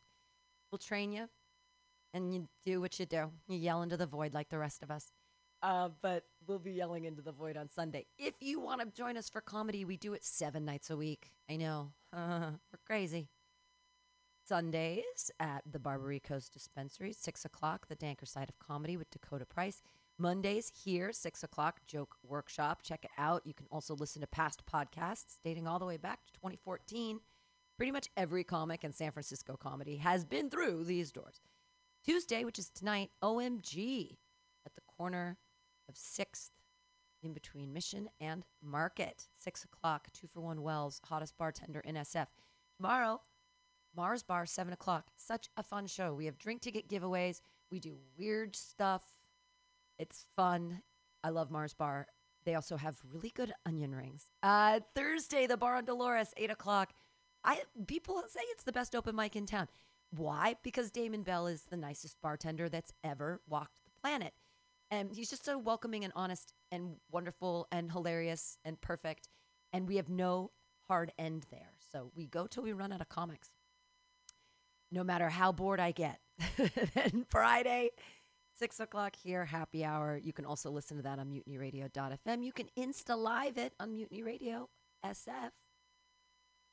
We'll train you and you do what you do. You yell into the void like the rest of us. Uh, but we'll be yelling into the void on Sunday. If you want to join us for comedy, we do it seven nights a week. I know. We're crazy. Sundays at the Barbary Coast Dispensary, 6 o'clock, the Danker side of comedy with Dakota Price. Mondays here, 6 o'clock, Joke Workshop. Check it out. You can also listen to past podcasts dating all the way back to 2014. Pretty much every comic in San Francisco comedy has been through these doors. Tuesday, which is tonight, OMG at the corner of 6th in between Mission and Market. 6 o'clock, two for one Wells, hottest bartender in SF. Tomorrow, Mars Bar, 7 o'clock. Such a fun show. We have drink ticket giveaways. We do weird stuff. It's fun. I love Mars Bar. They also have really good onion rings. Uh, Thursday, the bar on Dolores, 8 o'clock. I People say it's the best open mic in town. Why? Because Damon Bell is the nicest bartender that's ever walked the planet. And he's just so welcoming and honest and wonderful and hilarious and perfect. And we have no hard end there. So we go till we run out of comics. no matter how bored I get. then Friday, 6 o'clock here, happy hour. You can also listen to that on mutinyradio.fm. You can Insta Live it on Mutiny Radio SF.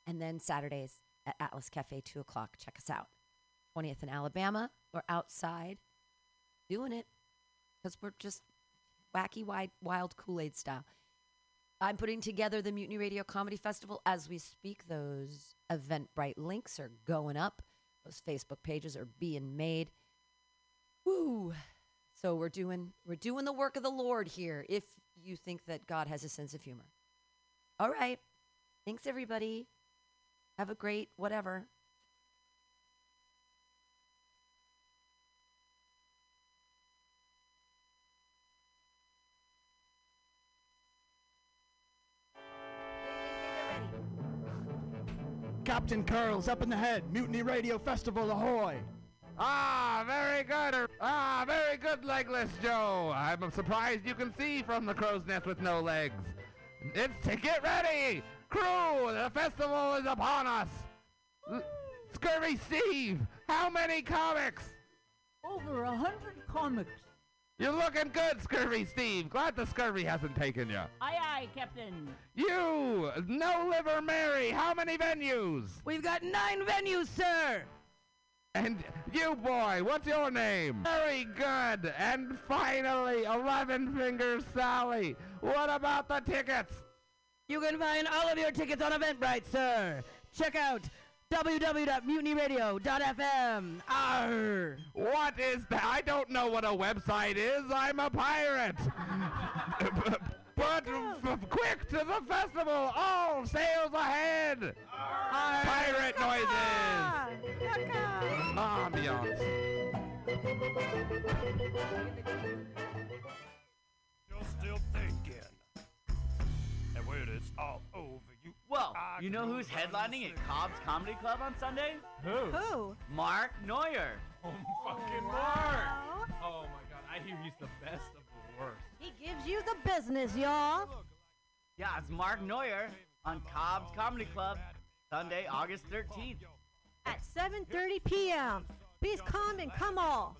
And then Saturdays at Atlas Cafe, 2 o'clock. Check us out. 20th in Alabama. We're outside doing it because we're just wacky, wide, wild Kool Aid style. I'm putting together the Mutiny Radio Comedy Festival as we speak. Those Eventbrite links are going up. Those Facebook pages are being made. Woo! So we're doing we're doing the work of the Lord here. If you think that God has a sense of humor. All right. Thanks everybody. Have a great whatever. Captain Curls up in the head. Mutiny Radio Festival, ahoy! Ah, very good. Ah, very good, Legless Joe. I'm surprised you can see from the crow's nest with no legs. It's to get ready. Crew, the festival is upon us. L- Scurvy Steve, how many comics? Over a hundred comics. You're looking good, Scurvy Steve. Glad the scurvy hasn't taken you. Aye, aye, Captain. You, No Liver Mary, how many venues? We've got nine venues, sir. And you, boy, what's your name? Very good. And finally, Eleven Fingers Sally. What about the tickets? You can find all of your tickets on Eventbrite, sir. Check out www.mutinyradio.fm. Arr! What is that? I don't know what a website is. I'm a pirate. but f- quick to the festival. All sails ahead. Pirate noises. Ambiance. You're still thinking. And when it's all over, you. Well, I you know who's headlining at Cobb's Comedy Club on Sunday? Who? Who? Mark Neuer. Oh, fucking oh, Mark! Oh my god, I hear he's the best of the worst. He gives you the business, y'all. Yeah, it's Mark Neuer on Cobb's Comedy Club, Sunday, August 13th. At 7:30 p.m. Please come and come all.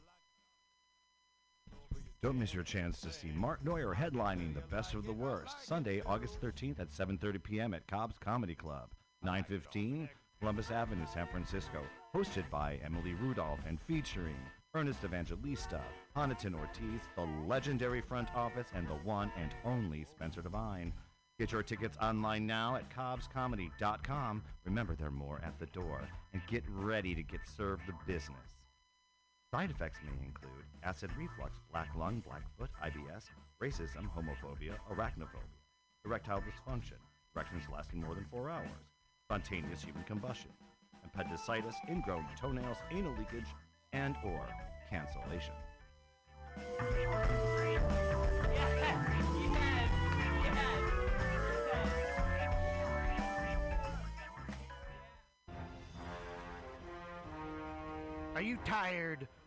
Don't miss your chance to see Mark Neuer headlining the Best of the Worst Sunday, August 13th at 7:30 p.m. at Cobb's Comedy Club, 915 Columbus Avenue, San Francisco. Hosted by Emily Rudolph and featuring Ernest Evangelista, Honiton Ortiz, the legendary front office, and the one and only Spencer Devine. Get your tickets online now at cobbscomedy.com. Remember, there are more at the door. And get ready to get served the business. Side effects may include acid reflux, black lung, blackfoot, IBS, racism, homophobia, arachnophobia, erectile dysfunction, erections lasting more than four hours, spontaneous human combustion, appendicitis, ingrown toenails, anal leakage, and or cancellation. Are you tired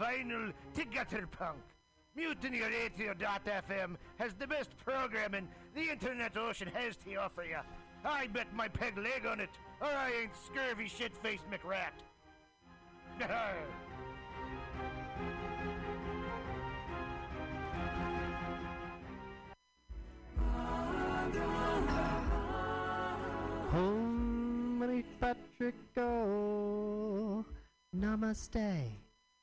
vinyl to gutter punk. MutinyRadio.fm has the best programming the internet ocean has to offer you. I bet my peg leg on it, or I ain't scurvy shit-faced McRat. Homely Patrick. Namaste.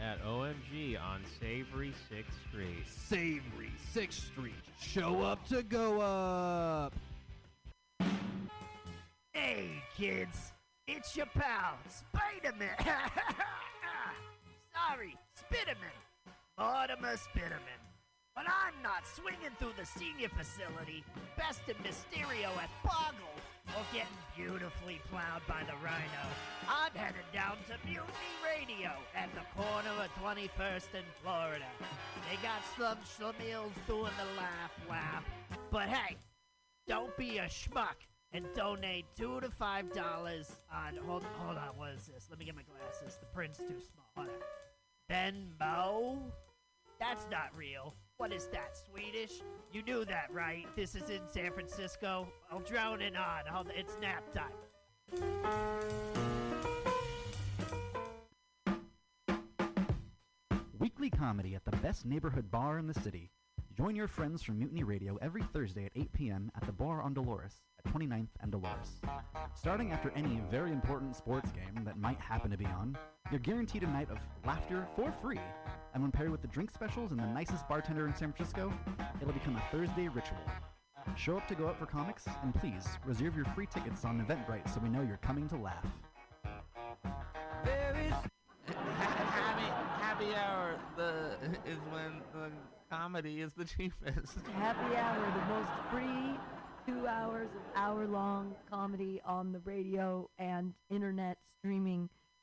At OMG on Savory 6th Street. Savory 6th Street. Show up to go up. Hey, kids, it's your pal, Spider-Man. Sorry, Spiderman. Mortimer Spiderman. But I'm not swinging through the senior facility, besting Mysterio at Boggle, or getting beautifully plowed by the Rhino. I'm headed down to Mutiny Radio at the corner of 21st and Florida. They got some schlemiels doing the laugh laugh. But hey, don't be a schmuck and donate two to five dollars on hold hold on, what is this? Let me get my glasses. The print's too small. On. Venmo? That's not real. What is that, Swedish? You knew that, right? This is in San Francisco. I'll drown it on. Hold it's nap time. Weekly comedy at the best neighborhood bar in the city. Join your friends from Mutiny Radio every Thursday at 8 p.m. at the Bar on Dolores at 29th and Dolores. Starting after any very important sports game that might happen to be on, you're guaranteed a night of laughter for free. And when paired with the drink specials and the nicest bartender in San Francisco, it'll become a Thursday ritual. Show up to go out for comics, and please reserve your free tickets on Eventbrite so we know you're coming to laugh. There is happy, happy hour. The is when the comedy is the cheapest. Happy Hour, the most free two hours of hour long comedy on the radio and internet streaming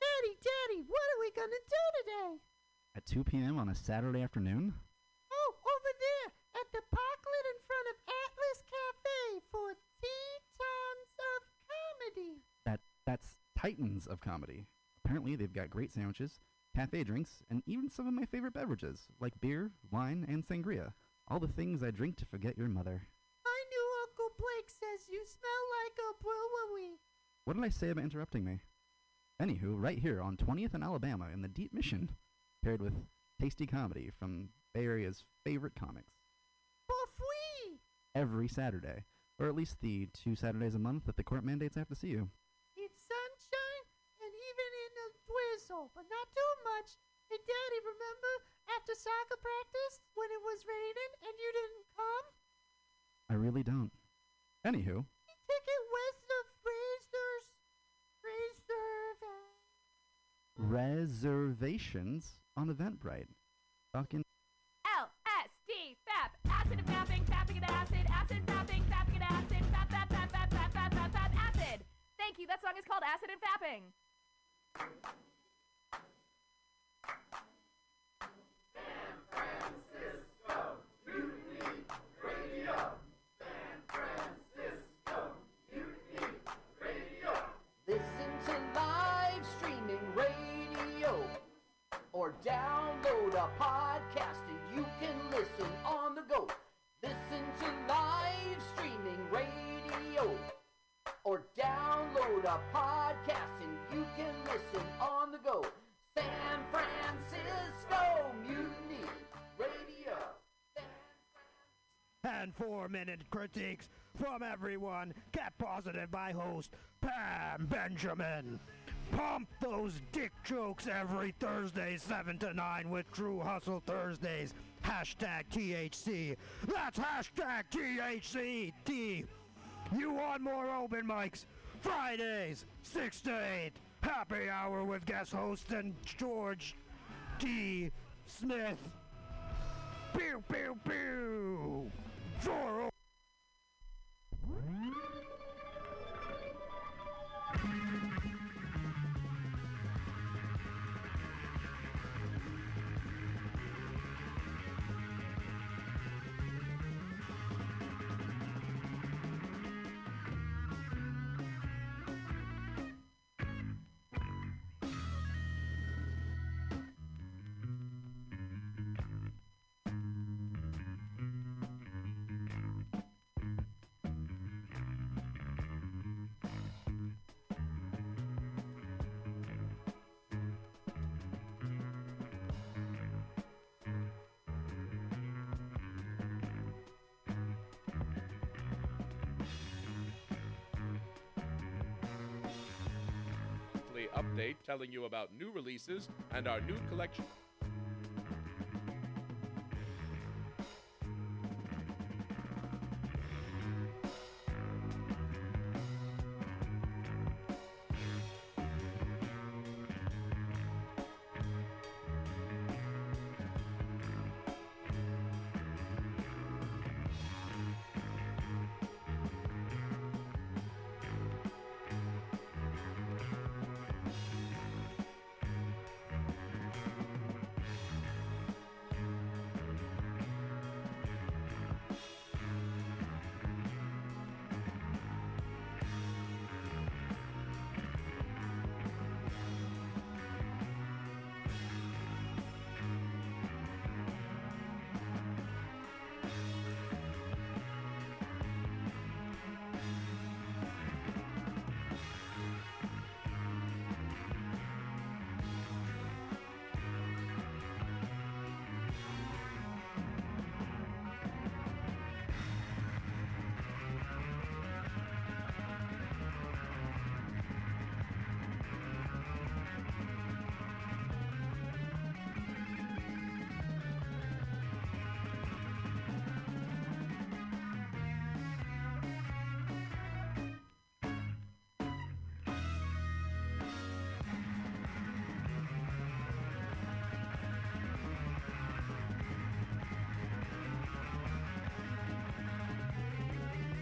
Daddy, Daddy, what are we gonna do today? At 2 p.m. on a Saturday afternoon? Oh, over there at the parklet in front of Atlas Cafe for Tetons of Comedy. That that's Titans of comedy. Apparently, they've got great sandwiches, cafe drinks, and even some of my favorite beverages, like beer, wine, and sangria. All the things I drink to forget your mother. I knew Uncle Blake says you smell like a brewery. What did I say about interrupting me? Anywho, right here on 20th and Alabama in the Deep Mission, paired with tasty comedy from Bay Area's favorite comics. For free. Every Saturday, or at least the two Saturdays a month that the court mandates I have to see you. It's sunshine and even in a drizzle, but not too much. Hey, Daddy, remember after soccer practice when it was raining and you didn't come? I really don't. Anywho, Ticket reservations on Eventbrite. Fucking LSD, FAP, acid and fapping, fapping and acid, acid fapping, fapping and acid, fap, fap, fap, fap, fap, fap, fap, fap, acid. Thank you. That song is called Acid and Fapping. And four minute critiques from everyone kept positive by host Pam Benjamin. Pump those dick jokes every Thursday, 7 to 9 with True Hustle Thursdays. Hashtag THC. That's hashtag THC. T. You want more open mics? Fridays, 6 to 8. Happy hour with guest host and George T. Smith. Pew, pew, pew. Zorro! Update telling you about new releases and our new collection.